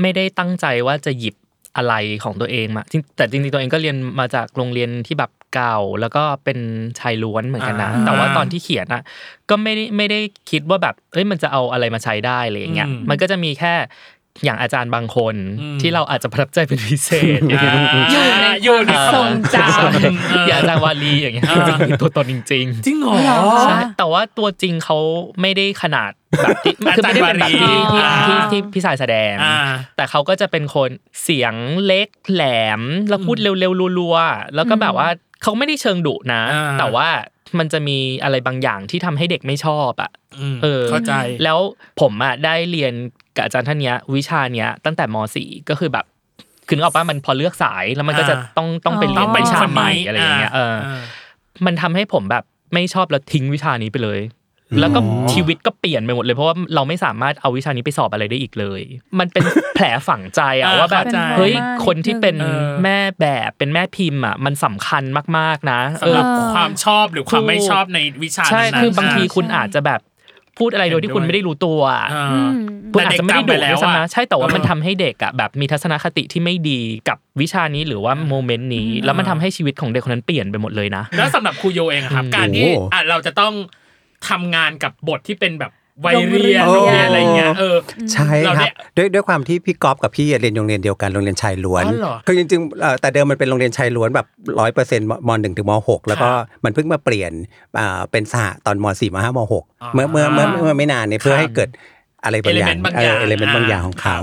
ไม่ได้ตั้งใจว่าจะหยิบอะไรของตัวเองมาจริงแต่จริงๆตัวเองก็เรียนมาจากโรงเรียนที่แบบเก่า แล้วก็เป็นชายล้วนเหมือนกันนะอ่าแต่ว่าตอนที่เขียนอะก็ไม่ได้ไม่ได้คิดว่าแบบเอ้ยมันจะเอาอะไรมาใช้ได้อะไรอย่างเงี้ยอืมมันก็จะมีแค่ อย่างอาจารย์บางคนอืมที่เราอาจจะประทับใจเป็นพิเศษอย่างเงี้ยอยู่ในอยู่ในทรงจำอย่างอาจารย์วาลีอย่างเงี้ยอ่าจริงๆมีตัวตนจริงจริงเหรอเหรอๆใช่แต่ว่าตัวจริงเขาไม่ได้ขนาดแบบที่คือไม่ได้เป็นแบบที่อาจารย์วาลีที่อ่าที่พี่สายแสดงอ่าแต่เขาก็จะเป็นคนเสียงเล็กแหลมแล้วพูดเร็วๆรัวๆแล้วก็แบบว่าเขาไม่ได้เชิงดุนะอ่าแต่ว่ามันจะมีอะไรบางอย่างที่ทำให้เด็กไม่ชอบอะอืมเออเข้าใจแล้วผมอะได้เรียนกับอาจารย์ท่านเนี้ยวิชาเนี้ยตั้งแต่ม .4 ก็คือแบบคือนึกออกปะมันพอเลือกสายแล้วมันก็จะอ่าต้องต้องไปเรียนต้องไปวิชาคนใหม่นี้อะไรอย่างเงี้ยเอออามันทำให้ผมแบบไม่ชอบแล้วทิ้งวิชานี้ไปเลย แล้วก็ชีวิตก็เปลี่ยนไปหมดเลยเพราะว่าเราไม่สามารถเอาวิชานี้ไปสอบอะไรได้อีกเลย มันเป็นแผลฝังใจอะอ่าว่าแบบเข้าใจเฮ้ยเป็น trauma คนที่เป็นเออแม่แบบเป็นแม่พิมพ์อะมันสำคัญมากๆนะเอสำหอรับความชอบหรือความไม่ชอบในวิชาใช่นั้นๆคือบางทีอะคุณอาจจะแบบ พูดอะไรโดยที่คุณไม่ได้รู้ตัวอะอ่าอืมคุณอาจจะไม่ได้ดุแต่เด็กจำไปแล้วด้วยซ้ำอะนะใช่แต่ว่ามันเออทำให้เด็กอะแบบมีทัศนคติที่ไม่ดีกับวิชานี้หรือว่าโมเมนต์นี้ แล้วมันทำให้ชีวิตของเด็กคนนั้นเปลี่ยนไปหมดเลยนะ แล้วสำหรับครูโยเองอะครับ การที่โอ้อะเราจะต้องทำงานกับบทที่เป็นแบบ วัยเรียนโรงเรีเรียนอะไรเงี้ยเออใช่เราคได้รับด้วยด้วยความที่พี่ก๊อฟกับพี่เรียนโรงเรียนเดียวกันโรงเรียนชายล้วนอ๋อเหรอคือจริงๆเอ่อแต่เดิมมันเป็นโรงเรียนชายล้วนแบบร้อยเปอร์เซ็นต์มหนึ่งถึงมหกแล้วก็มันเพิ่งมาเปลี่ยนอ่าเป็นสหตอนมสี่มห้ามหกอ่าเมื่อเมื่อเมื่อเมื่อไม่นานเนี่ยเพื่อให้เกิดอะไรบางอย่าง element บางอย่าง element บางอย่างของเขา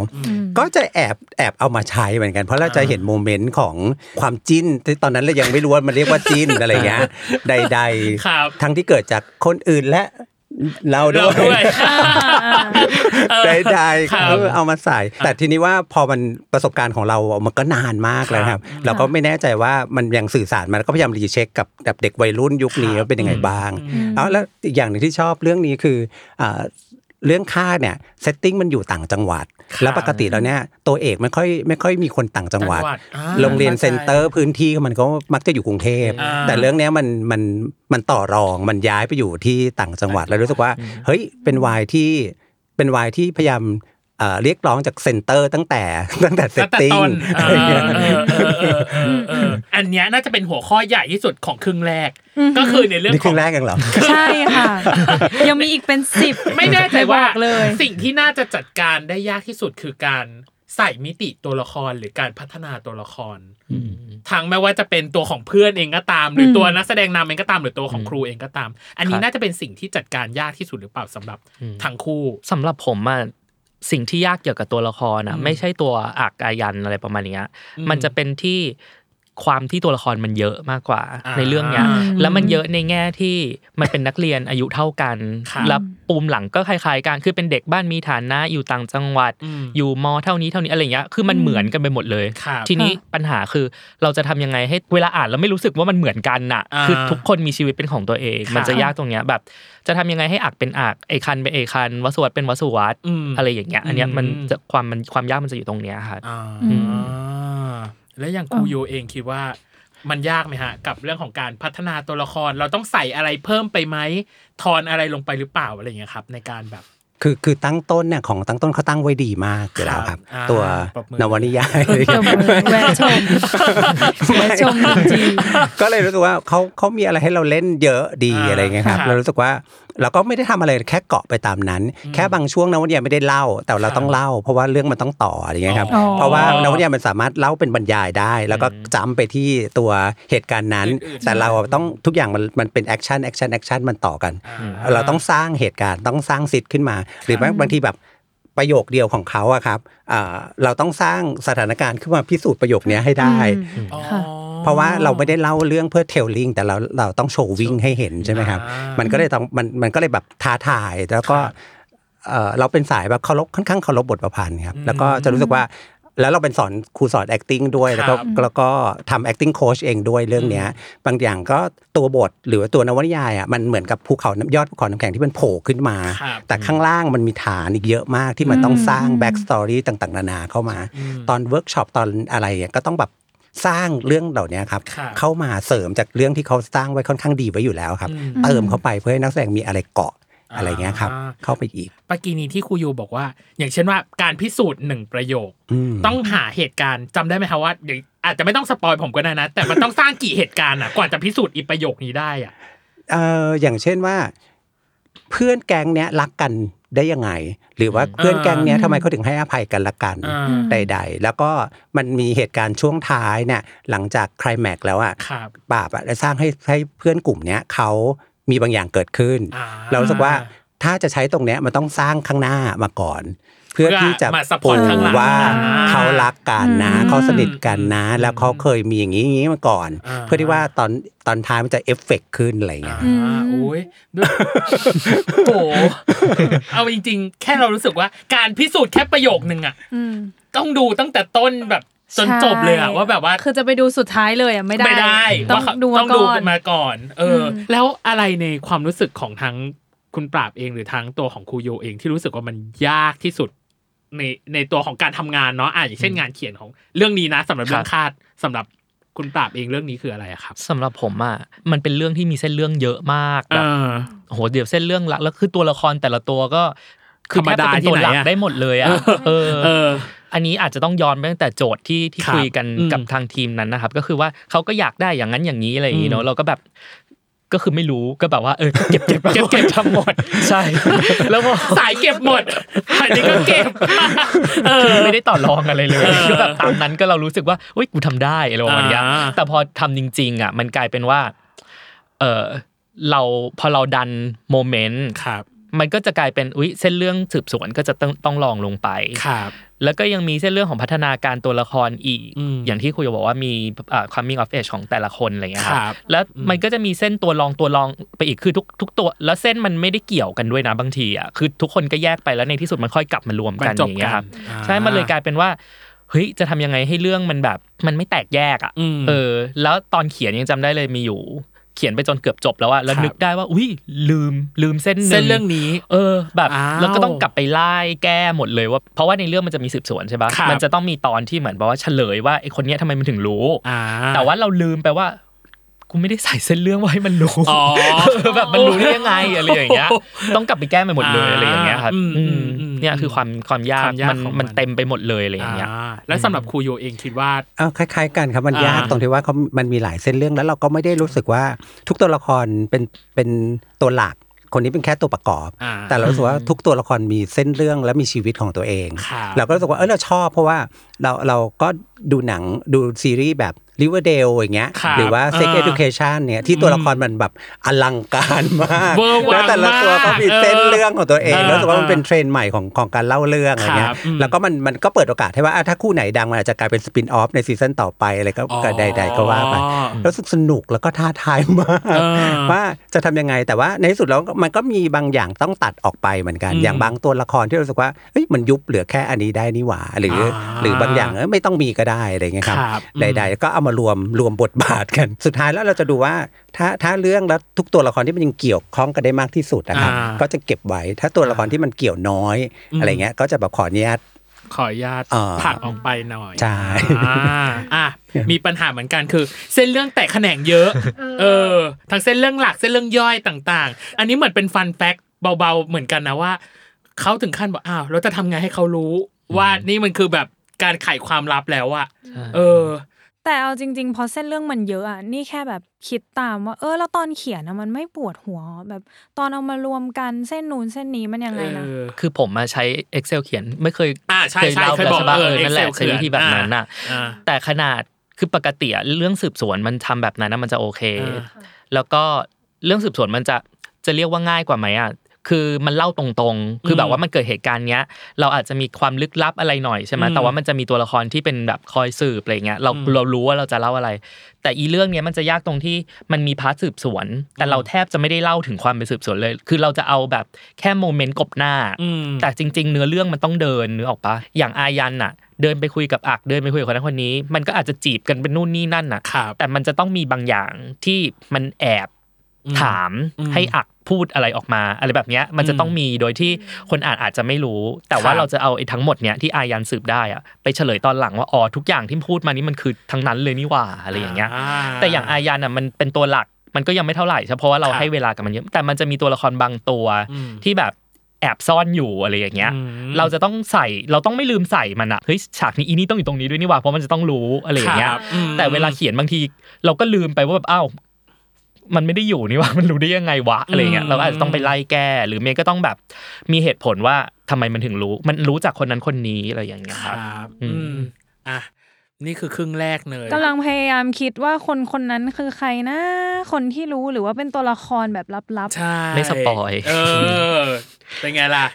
ก็จะแอบแอบเอามาใช้เหมือนกัน เพราะเราจะเห็นโมเมนต์ของความจิ้นที่ตอนนั้นเรายังไม่รู้ว่ามันเรียกว่าจิ้นอะไรเงี้ยใดครับๆทั้งที่เกิดจากคนอื่นและ เราด้เราด้วยใดครับๆเออเอามาใส่ แต่ทีนี้ว่าพอมันประสบการณ์ของเรา มันก็นานมากแล้วครับ เราก็ไม่แน่ใจว่ามันยังสื่อสารมาแล้วก็พยายาม recheck กับกับเด็กวัยรุ่นยุคนี้ว่าเป็นยังไงบ้างเอาแล้วอีกอย่างหนึ่งที่ชอบเรื่องนี้คืออ่า เรื่องคาธเนี่ย setting มันอยู่ต่างจังหวัดครับแล้วปกติแล้วเนี่ยตัวเอกไม่ค่อยไม่ค่อยมีคนต่างจังหวัดจังหวัดอ่าโรงเรียนเข้าใจ center พื้นที่มันก็มักจะอยู่กรุงเทพอ่าแต่เรื่องเนี้ยมันมันมันต่อรองมันย้ายไปอยู่ที่ต่างจังหวัดแล้วรู้สึกว่า เฮ้ยเป็นวายที่เป็นวายที่พยายาม เอ่อเรียกร้องจากเซ็นเตอร์ตั้งแต่ตั้งแต่เซตั้ตงแต่ติ้งต้นอะไรเงี้ยเออเออเออเออเอออันเนี้ยน่าจะเป็นหัวข้อใหญ่ที่สุดของครึ่งแรก ก็คือในเรื่องนี่ขคองรึ่งแรกเองเหรอใช่ค่ะ ยังมีอีกเป็นสิบไม่แน่ใจว่าบอกเลยสิ่งที่น่าจะจัดการได้ยากที่สุดคือการใส่มิติตัวละครหรือการพัฒนาตัวละครทั้งไม่ว่าจะเป็นตัวของเพื่อนเองก็ตาม หรือตัวนักแสดงนำเองก็ตามหรือตัวของครูเองก็ตาม อันนี้ครับน่าจะเป็นสิ่งที่จัดการยากที่สุดหรือเปล่าสำหรับทั้งคู่สำหรับผมอะ สิ่งที่ยากเกี่ยวกับตัวละครอะอืมไม่ใช่ตัวอักอายันอะไรประมาณเนี้ยอืมมันจะเป็นที่ ความที่ตัวละครมันเยอะมากกว่าอ่าในเรื่องเนี้ยอืมแล้วมันเยอะในแง่ที่มันเป็นนักเรียนอายุเท่ากันครับแล้วปูมหลังก็คล้ายๆกันคือเป็นเด็กบ้านมีฐานะอยู่ต่างจังหวัดอืมอยู่มเท่านี้เท่านี้อะไรเงี้ยคือมันเหมือนกันไปหมดเลยครับทีนี้ปัญหาคือเราจะทำยังไงให้เวลาอ่านแล้วไม่รู้สึกว่ามันเหมือนกันน่ะอ่าคือทุกคนมีชีวิตเป็นของตัวเองครับมันจะยากตรงเนี้ยแบบ จะทำยังไงให้อักเป็นอักไอคันเป็นไอคันวสุวัตเป็นวสุวัตอืมอะไรอย่างเงี้ยอันเนี้ยมันอืมจะความมันความยากมันจะอยู่ตรงเนี้ยค่ะอ่าอืม แล้วอย่างครูโยเองคิดว่ามันยากไหมฮะ กับเรื่องของการพัฒนาตัวละครเราต้องใส่อะไรเพิ่มไปไหมทอนอะไรลงไปหรือเปล่าอะไรอย่างเงี้ยครับ ในการแบบ คือคือตั้งต้นเนี่ยของตั้งต้นเขาตั้งไว้ดีมากอยู่แล้วครับอ่าตัวปรบมือนวนิยายจบเลยแวะชมแวะชมจริงก็เลยรู้สึกว่าเขาเขามีอะไรให้เราเล่นเยอะดีอ่าอะไรเงี้ยครับครับเรารู้สึกว่าเราก็ไม่ได้ทำอะไรแค่เกาะไปตามนั้น แค่บางช่วงนวนิยายไม่ได้เล่า แต่เราต้องเล่า เพราะว่าเรื่องมันต้องต่ออะไรเงี้ยครับอ๋อเพราะว่านวนิยายมันสามารถเล่าเป็นบรรยายได้ แล้วก็จำไปที่ตัวเหตุการณ์นั้นอื่นๆแต่เราต้องทุกอย่างมันมันเป็น action action action มันต่อกัน เราต้องสร้างเหตุการณ์ต้องสร้าง sit ขึ้นมาหรือแม้บางทีแบบประโยคเดียวของเขาอะครับอ่าเราต้องสร้างสถานการณ์ขึ้นมาพิสูจน์ประโยคเนี้ยให้ได้อ๋อค่ะเพราะว่าเราไม่ได้เล่าเรื่องเพื่อ telling แต่เราเราต้อง showing ให้เห็นใช่ไหมครับอ่ามัมันก็เลยต้องมันมันก็เลยแบบท้าทายแล้วก็เอ่อเราเป็นสายแบบเคารพค่อนข้างเคารพบทประพันธ์ครับแล้วก็จะรู้สึกว่า แล้วเราเป็นสอนครูสอน acting ด้วย แล้วก็ครับแล้วก็ทำ acting coach เองด้วยเรื่องเนี้ย บางอย่างก็ตัวบทหรือว่าตัวนวนิยายอะมันเหมือนกับภูเขาน้ำยอดภูเขาน้ำแข็งที่มันโผล่ขึ้นมาครับแต่ข้างล่างมันมีฐานอีกเยอะมากที่มันต้องสร้าง back story ต่างๆ นานาเข้ามา ตอนเวิร์กช็อปตอนอะไรอะก็ต้องแบบสร้างเรื่องเหล่านี้ครับครับ เข้ามาเสริมจากเรื่องที่เขาสร้างไว้ค่อนข้างดีไว้อยู่แล้วครับ เติมเข้าไปเพื่อให้นักแสดงมีอะไรเกาะ อะไรเงี้ยครับอ่าเข้าไปอีกปากีนี้ที่ครูโยบอกว่า อย่างเช่นว่าการพิสูจน์หนึ่งประโยคอืมต้องหาเหตุการณ์จำได้ไหมครับว่าเดี๋ยวอาจจะไม่ต้องสปอยผมก็ได้นะ แต่มันต้องสร้างกี่เหตุการณ์อะกว่าจะพิสูจน์อีประโยคนี้ได้อะเอ่ออย่างเช่นว่า เพื่อนแก๊งเนี้ยรักกันได้ยังไง หรือว่าเพื่อนแก๊งเนี้ยทำไมเขาถึงให้อภัยกันละกันอ่าใด ๆ แล้วก็มันมีเหตุการณ์ช่วงท้ายเนี่ยหลังจากไคลแม็กซ์แล้วอะครับบาปอะได้สร้างให้ให้เพื่อนกลุ่มเนี้ยเขา มีบางอย่างเกิดขึ้นอ่าเรารู้สึกว่าถ้าจะใช้ตรงเนี้ยมันต้องสร้างข้างหน้ามาก่อน เพื่อที่จะมา support ข้างหลังว่าอ่าเขารักกันนะอืมเขาสนิทกันนะ แล้วเขาเคยมีอย่างนี้อย่างนี้มาก่อนอ่าเพื่อที่ว่าตอนตอนท้ายมันจะเอฟเฟกต์ขึ้นอะไรเงี้ยอ่าโอ้ยด้วยโหเอาจริง ๆ แค่เรารู้สึกว่าการพิสูจน์แค่ประโยคนึงอะอืมต้องดูตั้งแต่ต้นแบบ จนจบเลยอะใช่ว่าแบบว่าคือจะไปดูสุดท้ายเลยอะไม่ได้ไม่ได้ต้องว่าเขาดูต้มาองดูก่อนมาก่อน เอออมแล้วอะไรในความรู้สึกของทั้งคุณปราบเองหรือทั้งตัวของครูโยเองที่รู้สึกว่ามันยากที่สุดในในตัวของการทำงานเนาะอะอย่างเช่นงานเขียนของเรื่องนี้นะสำหรับเรื่องคาดสำหรับคุณปราบเองเรื่องนี้คืออะไรอะครับสำหรับผมอะมันเป็นเรื่องที่มีเส้นเรื่องเยอะมากเอแบบอโอ้โหเดี๋ยวเส้นเรื่องหลักแล้วคือตัวละครแต่ละตัวก็ คือธรรมแทบดาจะเป็นตัวหลักที่ไหนอะได้หมดเลยอะเออเอออันนี้อาจจะต้องย้อนไปตั้งแต่โจทย์ที่ที่ครับคุยกันอืมกับทางทีมนั้นนะครับ ก็คือว่าเขาก็อยากได้อย่างนั้นอย่างนี้อะไรอย่างนี้อืเนาะมเราก็แบบก็คือไม่รู้ก็แบบว่าเออเก็บเก็บเก็บเก็บทั้งหมดใช่ แล้วพอสายเก็บหมดอันนี้ก็เก็บเออคือไม่ได้ต่อรองอะไรเลยเออก็แบบตามนั้นก็เรารู้สึกว่าอุ้ยกูทำได้อะไรประมาณเนี้ยอ่าแต่พอทำจริง ๆ อะ มันกลายเป็นว่า เออเราพอเราดันโมเมนต์ครับ มันก็จะกลายเป็นอุ้ยเส้นเรื่องสืบสวนก็จะต้องต้องลองลงไปครับแล้วก็ยังมีเส้นเรื่องของพัฒนาการตัวละครอีกอืมอย่างที่คุยบอกว่ามีอ่า coming of age ของแต่ละคนอะไรเงี้ยคครัรับบแล้วอืมมันก็จะมีเส้นตัวรองตัวรองไปอีกคือทุกทุกตัว แล้วเส้นมันไม่ได้เกี่ยวกันด้วยนะบางทีอะคือทุกคนก็แยกไปแล้วในที่สุดมันค่อยกลับมารวมบรกันรจบอย่างเงี้ยครับกันอ่าใช่มันเลยกลายเป็นว่าเฮ้ยจะทำยังไงให้เรื่องมันแบบ มันไม่แตกแยกอะอืมเออ แล้วตอนเขียนยังจำได้เลยมีอยู่ เขียนไปจนเกือบจบแล้วอะแล้วครับนึกได้ว่าอุ้ยลืมลืมเส้นหนึ่งเส้นเรื่องนี้ เออแบบอ้าวแล้วก็ต้องกลับไปไล่แก้หมดเลยว่า เพราะว่าในเรื่องมันจะมีสืบสวนใช่ปะครับมันจะต้องมีตอนที่เหมือนแบบว่าเฉลยว่าไอ้คนเนี้ยทำไมมันถึงรู้อ่าแต่ว่าเราลืมไปว่า กูไม่ได้ใส่เส้นเรื่องไว้ให้มันรู้อ๋อเออแบบมันรู้ได้ยังไงอะไรอย่างเงี้ย ต้องกลับไปแก้ไปหมดเลยอะไรอย่างเงี้ยครับอืมอือืมมอืมเนี่ยคือความความยากความยากมันของมันมันเต็มไปหมดเลยอะไรอย่างเงี้ยอ่าแล้วสำหรับครูโยเองคิดว่าเอาคล้ายๆ กันครับมันอ่ายยากตรงที่ว่าเขามันมีหลายเส้นเรื่องแล้วเราก็ไม่ได้รู้สึกว่าทุกตัวละครเป็นเป็นตัวหลักคนนี้เป็นแค่ตัวประกอบอ่าแต่เรารู้สึกว่าทุกตัวละครมีเส้นเรื่องและมีชีวิตของตัวเองครับเราก็รู้สึกว่าเออเราชอบเพราะว่าเราเราก็ดูหนังดูซีรีส์แบบ Riverdale อย่างเงี้ยครับหรือว่า Sex อ่า Education เนี่ยที่ตัวละครมันแบบอลังการมากเวอร์วังแล้วแต่ละตัวก็มีเส้นมากเรื่องของตัวเองเออแล้วรู้สึกว่ามันเป็นเทรนด์ใหม่ของของการเล่าเรื่องอะไรเงี้ยครับอืมแล้วก็มันมันก็เปิดโอกาสให้ว่าอะถ้าคู่ไหนดังมันอาจจะกลายเป็น spin-off ใน season ต่อไปอะไรก็ก็ใดๆก็ว่าไปอ๋อรู้สึกสนุกแล้วก็ท้าทายมากเออว่าจะทำยังไงแต่ว่าในที่สุดแล้วมันก็มีบางอย่างต้องตัดออกไปเหมือนกันอืมอย่างบางตัวละครที่รู้สึกว่าเฮ้ยมันยุบเหลือแค่อันนี้ได้นี่หว่า หรืออ่าหรือบางอย่างเอ้ยไม่ต้องมีก็ได้อะไรเงี้ยครับครับอืมใดๆก็เอามารวมรวมบทบาทกัน สุดท้ายแล้วเราจะดูว่าถ้าถ้าเรื่องแล้วทุกตัวละครที่มันยังเกี่ยวข้องกันได้มากที่สุดนะครับอ่าก็จะเก็บไว้ถ้าตัวละครที่มันเกี่ยวน้อยอืมอะไรเงี้ยก็จะแบบขออนุญาตขออนุญาตอ่าผลักออกไปหน่อยใช่อ่าอะมีปัญหาเหมือนกันคือ เส้นเรื่องแตกแขนงเยอะ เออทั้งเส้นเรื่องหลักเส้นเรื่องย่อยต่างๆ อันนี้เหมือนเป็นฟันแฟกเบาๆเหมือนกันนะว่าเขาถึงขั้นบอกอ้าวเราจะทำไงให้เขารู้ ว่านี่มันคือแบบการไขความลับแล้วอะเออ แต่เอาจริง ๆ พอเส้นเรื่องมันเยอะอะนี่แค่แบบคิดตามว่า เออ แล้วตอนเขียนอะมันไม่ปวดหัว แบบตอนเอามารวมกันเส้นนู้นเส้นนี้มันยังไงนะเออคือผมมาใช้ Excel เขียนไม่เคยอ่าใช่เคยใช่เล่าเคยแล้วบอกใช่ปะเอเอออนั่นแหละ Excel ใช้วิธีแบบนั้นน่ะอ่าแต่ขนาดคือปกติอะเรื่องสืบสวนมันทำแบบนั้นนะมันจะโอเคอ่าแล้วก็เรื่องสืบสวนมันจะจะเรียกว่าง่ายกว่าไหมอะ คือมันเล่าตรงๆ คือแบบว่ามันเกิดเหตุการณ์เนี้ย เราอาจจะมีความลึกลับอะไรหน่อยใช่ไหมอืมแต่ว่ามันจะมีตัวละครที่เป็นแบบคอยสืบอะไรเงี้ย เราอืมเรารู้ว่าเราจะเล่าอะไร แต่อีเรื่องเนี้ยมันจะยากตรงที่มันมี part สืบสวน แต่เราแทบจะไม่ได้เล่าถึงความเป็นสืบสวนเลย คือเราจะเอาแบบแค่ moment กบหน้าอืมแต่จริง ๆ เนื้อเรื่องมันต้องเดินนึกออกปะอย่างอายันน่ะเดินไปคุยกับอักเดินไปคุยกับคนนั้นคนนี้ มันก็อาจจะจีบกันเป็นนู่นนี่นั่นน่ะครับแต่มันจะต้องมีบางอย่างที่มันแอบอืม ถามอืมให้อักพูดอะไรออกมาอะไรแบบเนี้ยมันจะต้องมีโดยที่คนอ่านอาจจะไม่รู้ แต่ว่าครับเราจะเอาไอ้ทั้งหมดเนี้ยที่อายันสืบได้อะไปเฉลยตอนหลังว่าอ๋อทุกอย่างที่พูดมานี่มันคือทั้งนั้นเลยนี่หว่าอะไรอย่างเงี้ย แต่อย่างอายันอะมันเป็นตัวหลักมันก็ยังไม่เท่าไหร่ใช่เพราะว่าเราครับให้เวลากับมันเยอะแต่มันจะมีตัวละครบางตัวอืมที่แบบแอบซ่อนอยู่อะไรอย่างเงี้ยอืมเราจะต้องใส่เราต้องไม่ลืมใส่มันอะเฮ้ยฉากนี้อีนี่ต้องอยู่ตรงนี้ด้วยนี่หว่าเพราะมันจะต้องรู้อะไรอย่างเงี้ยครับอืมแต่เวลาเขียนบางที เราก็ลืมไปว่าแบบอ้าว มันไม่ได้อยู่นี่หว่ามันรู้ได้ยังไงวะอะไรเงี้ยเราก็อาจจะต้องไปไล่แก้ หรือเมย์ก็ต้องแบบมีเหตุผลว่าทำไมมันถึงรู้ มันรู้จากคนนั้นคนนี้อะไรอย่างเงี้ยคครับรับอือืมมอะนี่คือครึ่งแรกเลยกำลังพยายามคิดว่าคนคนนั้นคือใครนะคนที่รู้หรือว่าเป็นตัวละครแบบลับใช่ไม่สปอยเออเป็นไงล่ะ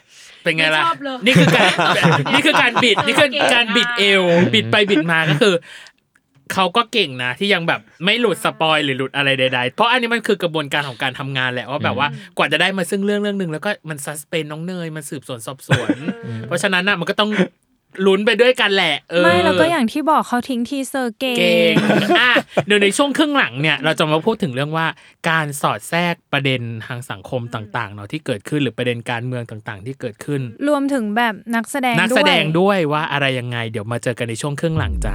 เป็นไงล่ะไม่ชอบเลยนี่คือการนี่คือการบิดนี่คือการบิดเอวบิดไปบิดมาก็คือ เขาก็เก่งนะที่ยังแบบไม่หลุด spoil หรือหลุดอะไรใดๆ เพราะอันนี้มันคือกระบวนการของการทำงานแหละว่าแบบว่ากว่าจะได้มาซึ่งเรื่องเรื่องหนึ่งแล้วก็มัน suspense น้องเนยมันสืบสวนสอบสวน เพราะฉะนั้นน่ะมันก็ต้องลุ้นไปด้วยกันแหละเออไม่แล้วก็อย่างที่บอกเขาทิ้ง teaser เก่เก่งงอะเดี๋ยวในช่วงครึ่งหลังเนี่ย เราจะมาพูดถึงเรื่องว่าการสอดแทรกประเด็นทางสังคมต่างๆเนาะที่เกิดขึ้นหรือประเด็นการเมืองต่างๆ ที่เกิดขึ้น รวมถึงแบบนักแสดงนักด้วยแสดงด้วยว่าอะไรยังไง เดี๋ยวมาเจอกันในช่วงครึ่งหลังจ้า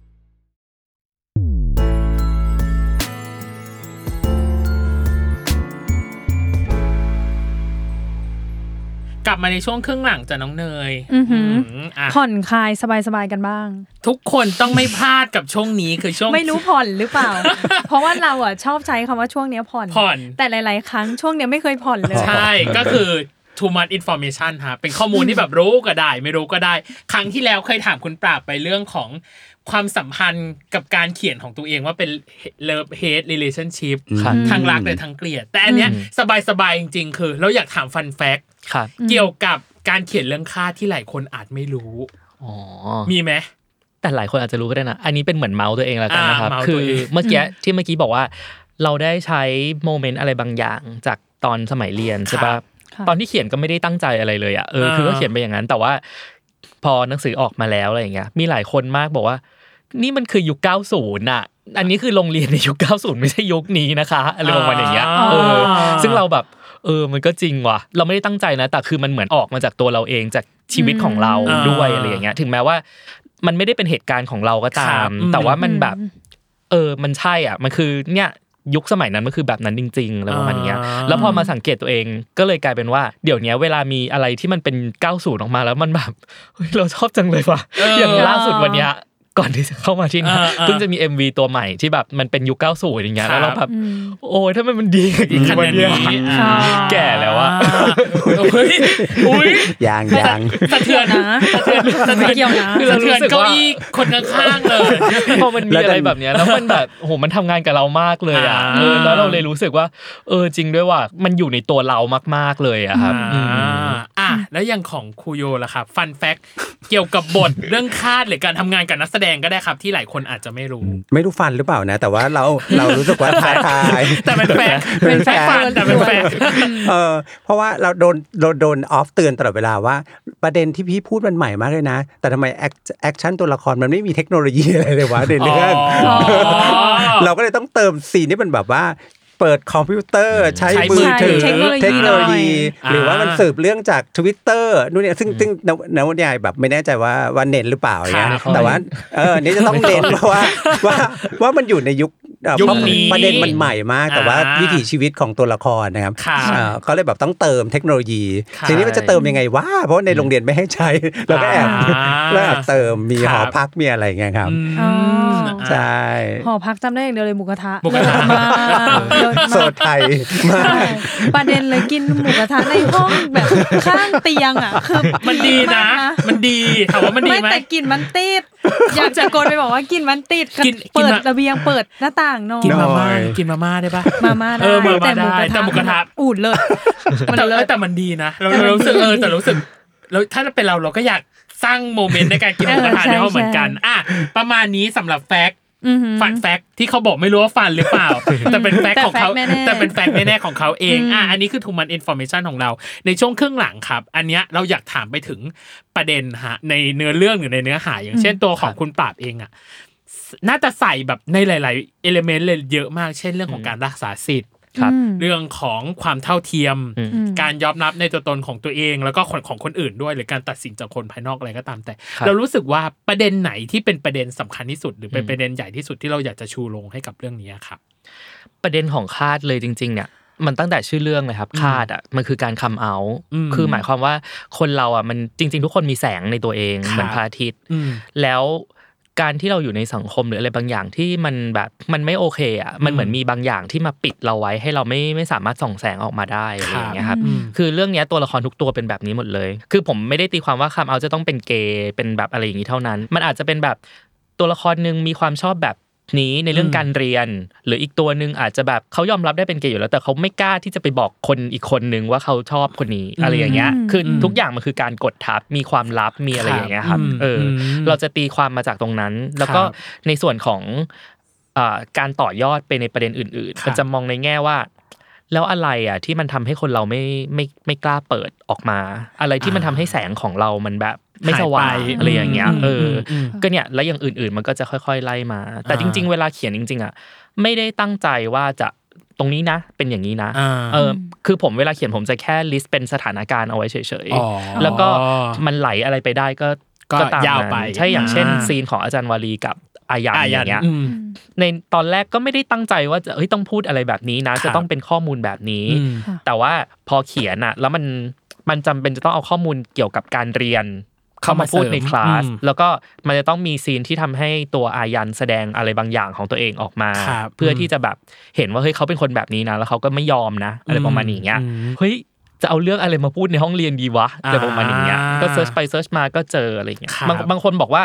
ลับมาในช่วงครึ่งหลังจ้ะน้องเนยอือหือมอะผ่อนคลายสบายๆกันบ้าง ทุกคนต้องไม่พลาดกับช่วงนี้คือช่วงไม่รู้ผ่อนหรือเปล่า เพราะว่าเราอะชอบใช้คำว่าช่วงเนี้ยผ่อนผ่อน แต่หลาย ๆ ครั้งช่วงเนี้ยไม่เคยผ่อนเลย ใช่ก็คือ too much information ฮะเป็นข้อมูลที่แบบรู้ก็ได้ ไม่รู้ก็ได้ ครั้งที่แล้วเคยถามคุณปราบไปเรื่องของความสัมพันธ์กับการเขียนของตัวเองว่าเป็น love hate relationship ครับทางรักหรือทางเกลียด แต่อันเนี้ยสบายๆจริง ๆ คือ เราอยากถามฟันแฟกครับเกี่ยวกับการเขียนเรื่องค่าที่หลายคนอาจไม่รู้อ๋อมีไหมแต่หลายคนอาจจะรู้ก็ได้นะ อันนี้เป็นเหมือนเมาส์ตัวเองแล้วกันนะครับอ่าเมาส์คืตัวอเองเมื่อกี้ที่เมื่อกี้บอกว่า เราได้ใช้โมเมนต์อะไรบางอย่างจากตอนสมัยเรียนใช่ครัปะบค่ะ ตอนที่เขียนก็ไม่ได้ตั้งใจอะไรเลยอะเออคือก็เขียนไปอย่างนั้น แต่ว่า พอหนังสือออกมาแล้วอะไรอย่างเงี้ย มีหลายคนมากบอกว่า นี่มันคือยุค90อะ อันนี้คือโรงเรียนในยุค90ไม่ใช่ยุคนี้นะคะอะไรประมาณอย่างเงี้ยเออ ซึ่งเราแบบ เออ มันก็จริงว่ะ เราไม่ได้ตั้งใจนะ แต่คือมันเหมือนออกมาจากตัวเราเองจากชีวิตของเราอืมด้วยอะไรอย่างเงี้ย ถึงแม้ว่า มันไม่ได้เป็นเหตุการณ์ของเราก็ตาครัมบแต่ว่ามันแบบ เออ มันใช่อะ มันคือเนี่ย ยุคสมัยนั้นมันคือแบบนั้นจริงๆอะไรประมาณเนี้ยอ่าแล้วพอมาสังเกตตัวเองก็เลยกลายเป็นว่าเดี๋ยวเนี้ยเวลามีอะไรที่มันเป็น 90 ออกมาแล้วมันแบบเฮ้ยเราชอบจังเลยว่ะเออออย่างล่าสุดวันเนี้ย ก่อนที่จะเข้ามาที่นี่อ่าอ่าเพิ่งจะมี MV ตัวใหม่ที่แบบมันเป็นยุค90อย่างเงี้ยครับแล้วเราแบบโอ้ยถ้ามันมันดีอย่างนี้วันเนี้ยค่ะแก่แล้วอะเฮ้ยอุ้ยยางยางสะเทือนนะสะเทือนสะเทือนไม่เกี่ยวนะคือสะเราเทืรู้อนสึกเก้าว่าอี้คนข้างๆเลยพอมันมีแล้วอะไรดันแบบเนี้ยแล้วมันแบบโอ้โหมันทำงานกับเรามากเลยอะอ่าเออแล้วเราเลยรู้สึกว่า เออจริงด้วยว่ามันอยู่ในตัวเรามากๆเลยอะครับอ่าอืมอะแล้วอย่างของครูโยล่ะครับฟันแฟกเกี่ยวกับบทเรื่องคาดหรือการทำงานกับนักแสดงก็ได้ครับที่หลายคนอาจจะไม่รู้ ไม่รู้ฟันหรือเปล่านะ แต่ว่าเราเรารู้สึกว่าท้าทายแต่เป็น fact เป็น fact fun แต่เป็น fact เออเพราะว่าเราโดนโดนโดนออฟเตือนตลอดเวลาว่า ประเด็นที่พี่พูดมันใหม่มากเลยนะ แต่ทำไมแอค action ตัวละครมันไม่มีเทคโนโลยีอะไรเลยวะในเรื่องอ๋อเราก็เลยต้องเติม scene ที่มันแบบว่า เปิดคอมพิวเตอร์ ใช้ใช้มือถือใช้เทคโนโลยีเทคโนโลยีหน่อยหรือว่ามันอ่าสืบเรื่องจาก Twitter นู่นเนี่ยซึ่งซึ่งนวนวนิยายแบบไม่แน่ใจว่าว่าเน้นหรือเปล่าอย่างเงี้ยครับแต่ว่าเอออันนี้จะต้องเน้นเพราะว่าว่าว่ามันอยู่ในยุคเอ่อ ยุคเพราะนี้ประเด็นมันใหม่มาก แต่ว่าอ่าวิถีชีวิตของตัวละครนะครับครับเอ่อเขาเลยแบบต้องเติมเทคโนโลยีครับทีนี้มันจะเติมยังไงวะเพราะในโรงเรียนไม่ให้ใช้เราก็แอบอ่าแล้วแอบเติมมีคหรัอบพักมีอะไรอย่างเงี้ยครับอืมอ๋อใช่หอพักจำได้อย่างเดียวเลยหมูกระทะหมูกระทะเลิศมากเลิศโซมากไทยมากใช่ประเด็นเลยกินหมูกระทะในห้องแบบข้างเตียงอะคือมันดีนะมากมันดีถามว่ามันดีไม่ไหมแต่กลิ่นมันติดอยากจะตะโกนไปบอกว่ากลิ่นมันติดกินกินเปิดมาระเบียงเปิดหน้าต่างนอนกินมาม่าหน่อยกินมาม่าได้ปะมาม่าได้เออมาม่าแต่หมูกระได้แต่ทะหมูกระทะอูดเลยมันแต่เลิศแต่มันดีนะเราแต่มันเรารู้สึกดีเออแต่รู้สึกแล้วถ้าเป็นเราเราก็อยากสร้าง moment ในการกินหมูกระทะเออใช่ในห้องเหมือนกันใช่อะประมาณนี้สำหรับ fact อือหือ fun fact ที่เขาบอกไม่รู้ว่า fun หรือเปล่า แต่เป็น fact ของเขาแต่ fact แน่ๆแต่เป็น fact แน่ๆของเขาเองอืมอะอันนี้คือทูมันอินโฟ a t ชันของเรา ในช่วงครึ่งหลังครับ อันเนี้ยเราอยากถามไปถึงประเด็นฮะในเนื้อเรื่องหรือในเนื้อหาอย่างเช่นตัวของคุณปราบเองอะ น่าจะใส่แบบในหลาย ๆ เอลเมนต์เลยเยอะมาก เช่นเรื่องของการรักษาสิทธิ์ครับอืมเรื่องของความเท่าเทียมอืมอืมการยอมรับในตัวตนของตัวเอง แล้วก็คนของคนอื่นด้วย หรือการตัดสินจากคนภายนอกอะไรก็ตามแต่ครับเรารู้สึกว่าประเด็นไหนที่เป็นประเด็นสำคัญที่สุด หรือเป็นอืมประเด็นใหญ่ที่สุดที่เราอยากจะชูลงให้กับเรื่องนี้ครับ ประเด็นของคาดเลยจริง ๆ เนี่ยมันตั้งแต่ชื่อเรื่องเลยครับคาดอะมันคือการคำเอาอืมคือหมายความว่าคนเราอะมันจริง ๆ ทุกคนมีแสงในตัวเองครับเหมือนพระอาทิตย์อืมแล้ว การที่เราอยู่ในสังคมหรืออะไรบางอย่างที่มันแบบมันไม่โอเคอะมันเหมือนมีบางอย่างที่มาปิดเราไว้ให้เราไม่ไม่สามารถส่องแสงออกมาได้อะไรอย่างเงี้ยครับอืมคือเรื่องเนี้ยตัวละครทุกตัวเป็นแบบนี้หมดเลย คือผมไม่ได้ตีความว่าคำเอาจะต้องเป็นเกย์เป็นแบบอะไรอย่างนี้เท่านั้น มันอาจจะเป็นแบบตัวละครหนึ่งมีความชอบแบบ นี้ในเรื่องการเรียน หรืออีกตัวหนึ่งอาจจะแบบเขายอมรับได้เป็นเกย์อยู่แล้ว แต่เขาไม่กล้าที่จะไปบอกคนอีกคนนึงว่าเขาชอบคนนี้อะไรอย่างเงี้ยอืมคือทุกอย่างมันคือการกดทับมีความลับมีอะไรอย่างเงี้ยครับอืมเอออมเราจะตีความมาจากตรงนั้น แล้วก็ครับในส่วนของอ่าการต่อยอดไปในประเด็นอื่นครับๆมันจะมองในแง่ว่าแล้วอะไรอะที่มันทำให้คนเราไม่ไม่ไม่กล้าเปิดออกมา อะไรที่มันทำให้แสงของเรามันแบบ ไม่สว่างหายไปอะไรอย่างเงี้ยอืมเออออืมก็เนี่ยแล้วอย่างอื่น ๆ มันก็จะค่อย ๆ ไล่มา แต่อ่าจริง ๆ เวลาเขียนจริง ๆ อะ ไม่ได้ตั้งใจว่าจะตรงนี้นะ เป็นอย่างนี้นะอ่าเออคือผมเวลาเขียนผมจะแค่ลิสต์เป็นสถานการณ์เอาไว้เฉยอ๋อๆแล้วก็มันไหลอะไรไปได้ก็ก็ตามยาวนั้นไปใช่อย่างเช่นอ่าซีนของอาจารย์วารีกับอายันอะอย่างเงี้ยอืมในตอนแรกก็ไม่ได้ตั้งใจว่าจะเฮ้ยต้องพูดอะไรแบบนี้นะครับจะต้องเป็นข้อมูลแบบนี้อืมแต่ว่าพอเขียนอะแล้วมันมันจำเป็นจะต้องเอาข้อมูลเกี่ยวกับการเรียน เข้ามาพูดในคลาสอืมแล้วก็มันจะต้องมี scene ที่ทำให้ตัวอายันแสดงอะไรบางอย่างของตัวเองออกมาครับเพื่อที่จะแบบเห็นว่าเฮ้ยเขาเป็นคนแบบนี้นะ แล้วเขาก็ไม่ยอมนะ อะไรประมาณนี้เงี้ยอืมเฮ้ยจะเอาเรื่องอะไรมาพูดในห้องเรียนดีวะอะไรประมาณนี้เงี้ยอ่าก็ search ไป search มาก็เจออะไรเงี้ยครับบางบางคนบอกว่า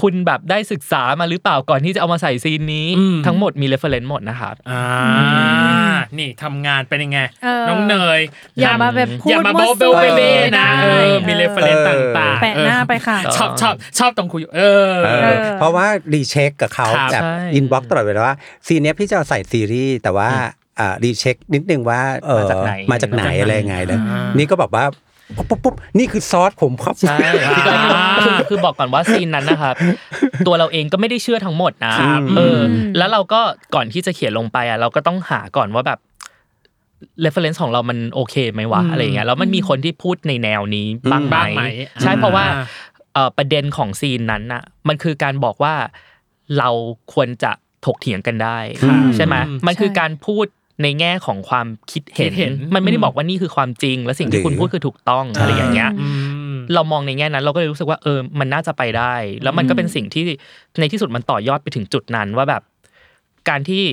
คุณแบบได้ศึกษามาหรือเปล่าก่อนที่จะเอามาใส่ scene นี้อืมทั้งหมดมี reference หมดนะครับอ่า นี่ทำงานเป็นยังไงเออน้องเนยอย่ามาแบบพูดอย่ามามั่โบวเบลซั่วเบเบนะไม่เอได้อมีเรฟเฟรนซ์ต่างๆแปะหน้าไปค่ะเออชอบชอบชอบตรงคุยเออเออเออ เพราะว่ารีเช็คกับเขาครับแบบใช่อินบ็อกตลอดเวลาว่าซีนเนี้ยพี่จะเอาใส่ซีรีส์แต่ว่าอ่ารีเช็คนิดนึงว่าเออมาจากไหนมาจากไหนอะไรยังไงเลยอ่านี่ก็แบบว่า ปุ๊บปุ๊บปุ๊บนี่คือซอสผมครับ ใช่พี่ก็คือคือบอกก่อนว่าซีนนั้นนะครับ ตัวเราเองก็ไม่ได้เชื่อทั้งหมดนะครับเอออ แล้วเราก็ก่อนที่จะเขียนลงไปอะเราก็ต้องหาก่อนว่าแบบ reference ของเรามันโอเคไหมวะอืมอะไรอย่างเงี้ยแล้วมันมีคนที่พูดในแนวนี้บ้างไหมบ้างไหมใช่อ่าเพราะว่าเอ่อประเด็นของซีนนั้นน่ะ มันคือการบอกว่าเราควรจะถกเถียงกันได้ครับใช่ไหมอืมมันคือการพูด ในแง่ของความคิดเห็นคิดเห็นมันไม่ได้อืมบอกว่านี่คือความจริง และสิ่งที่คุณหรือพูดคือถูกต้องอะไรอย่างเงี้ยอืมเรามองในแง่นั้นเราก็เลยรู้สึกว่าเออมันน่าจะไปได้ แล้วมันก็เป็นสิ่งที่ในที่สุดมันต่อยอดไปถึงจุดนั้นว่าแบบ การที่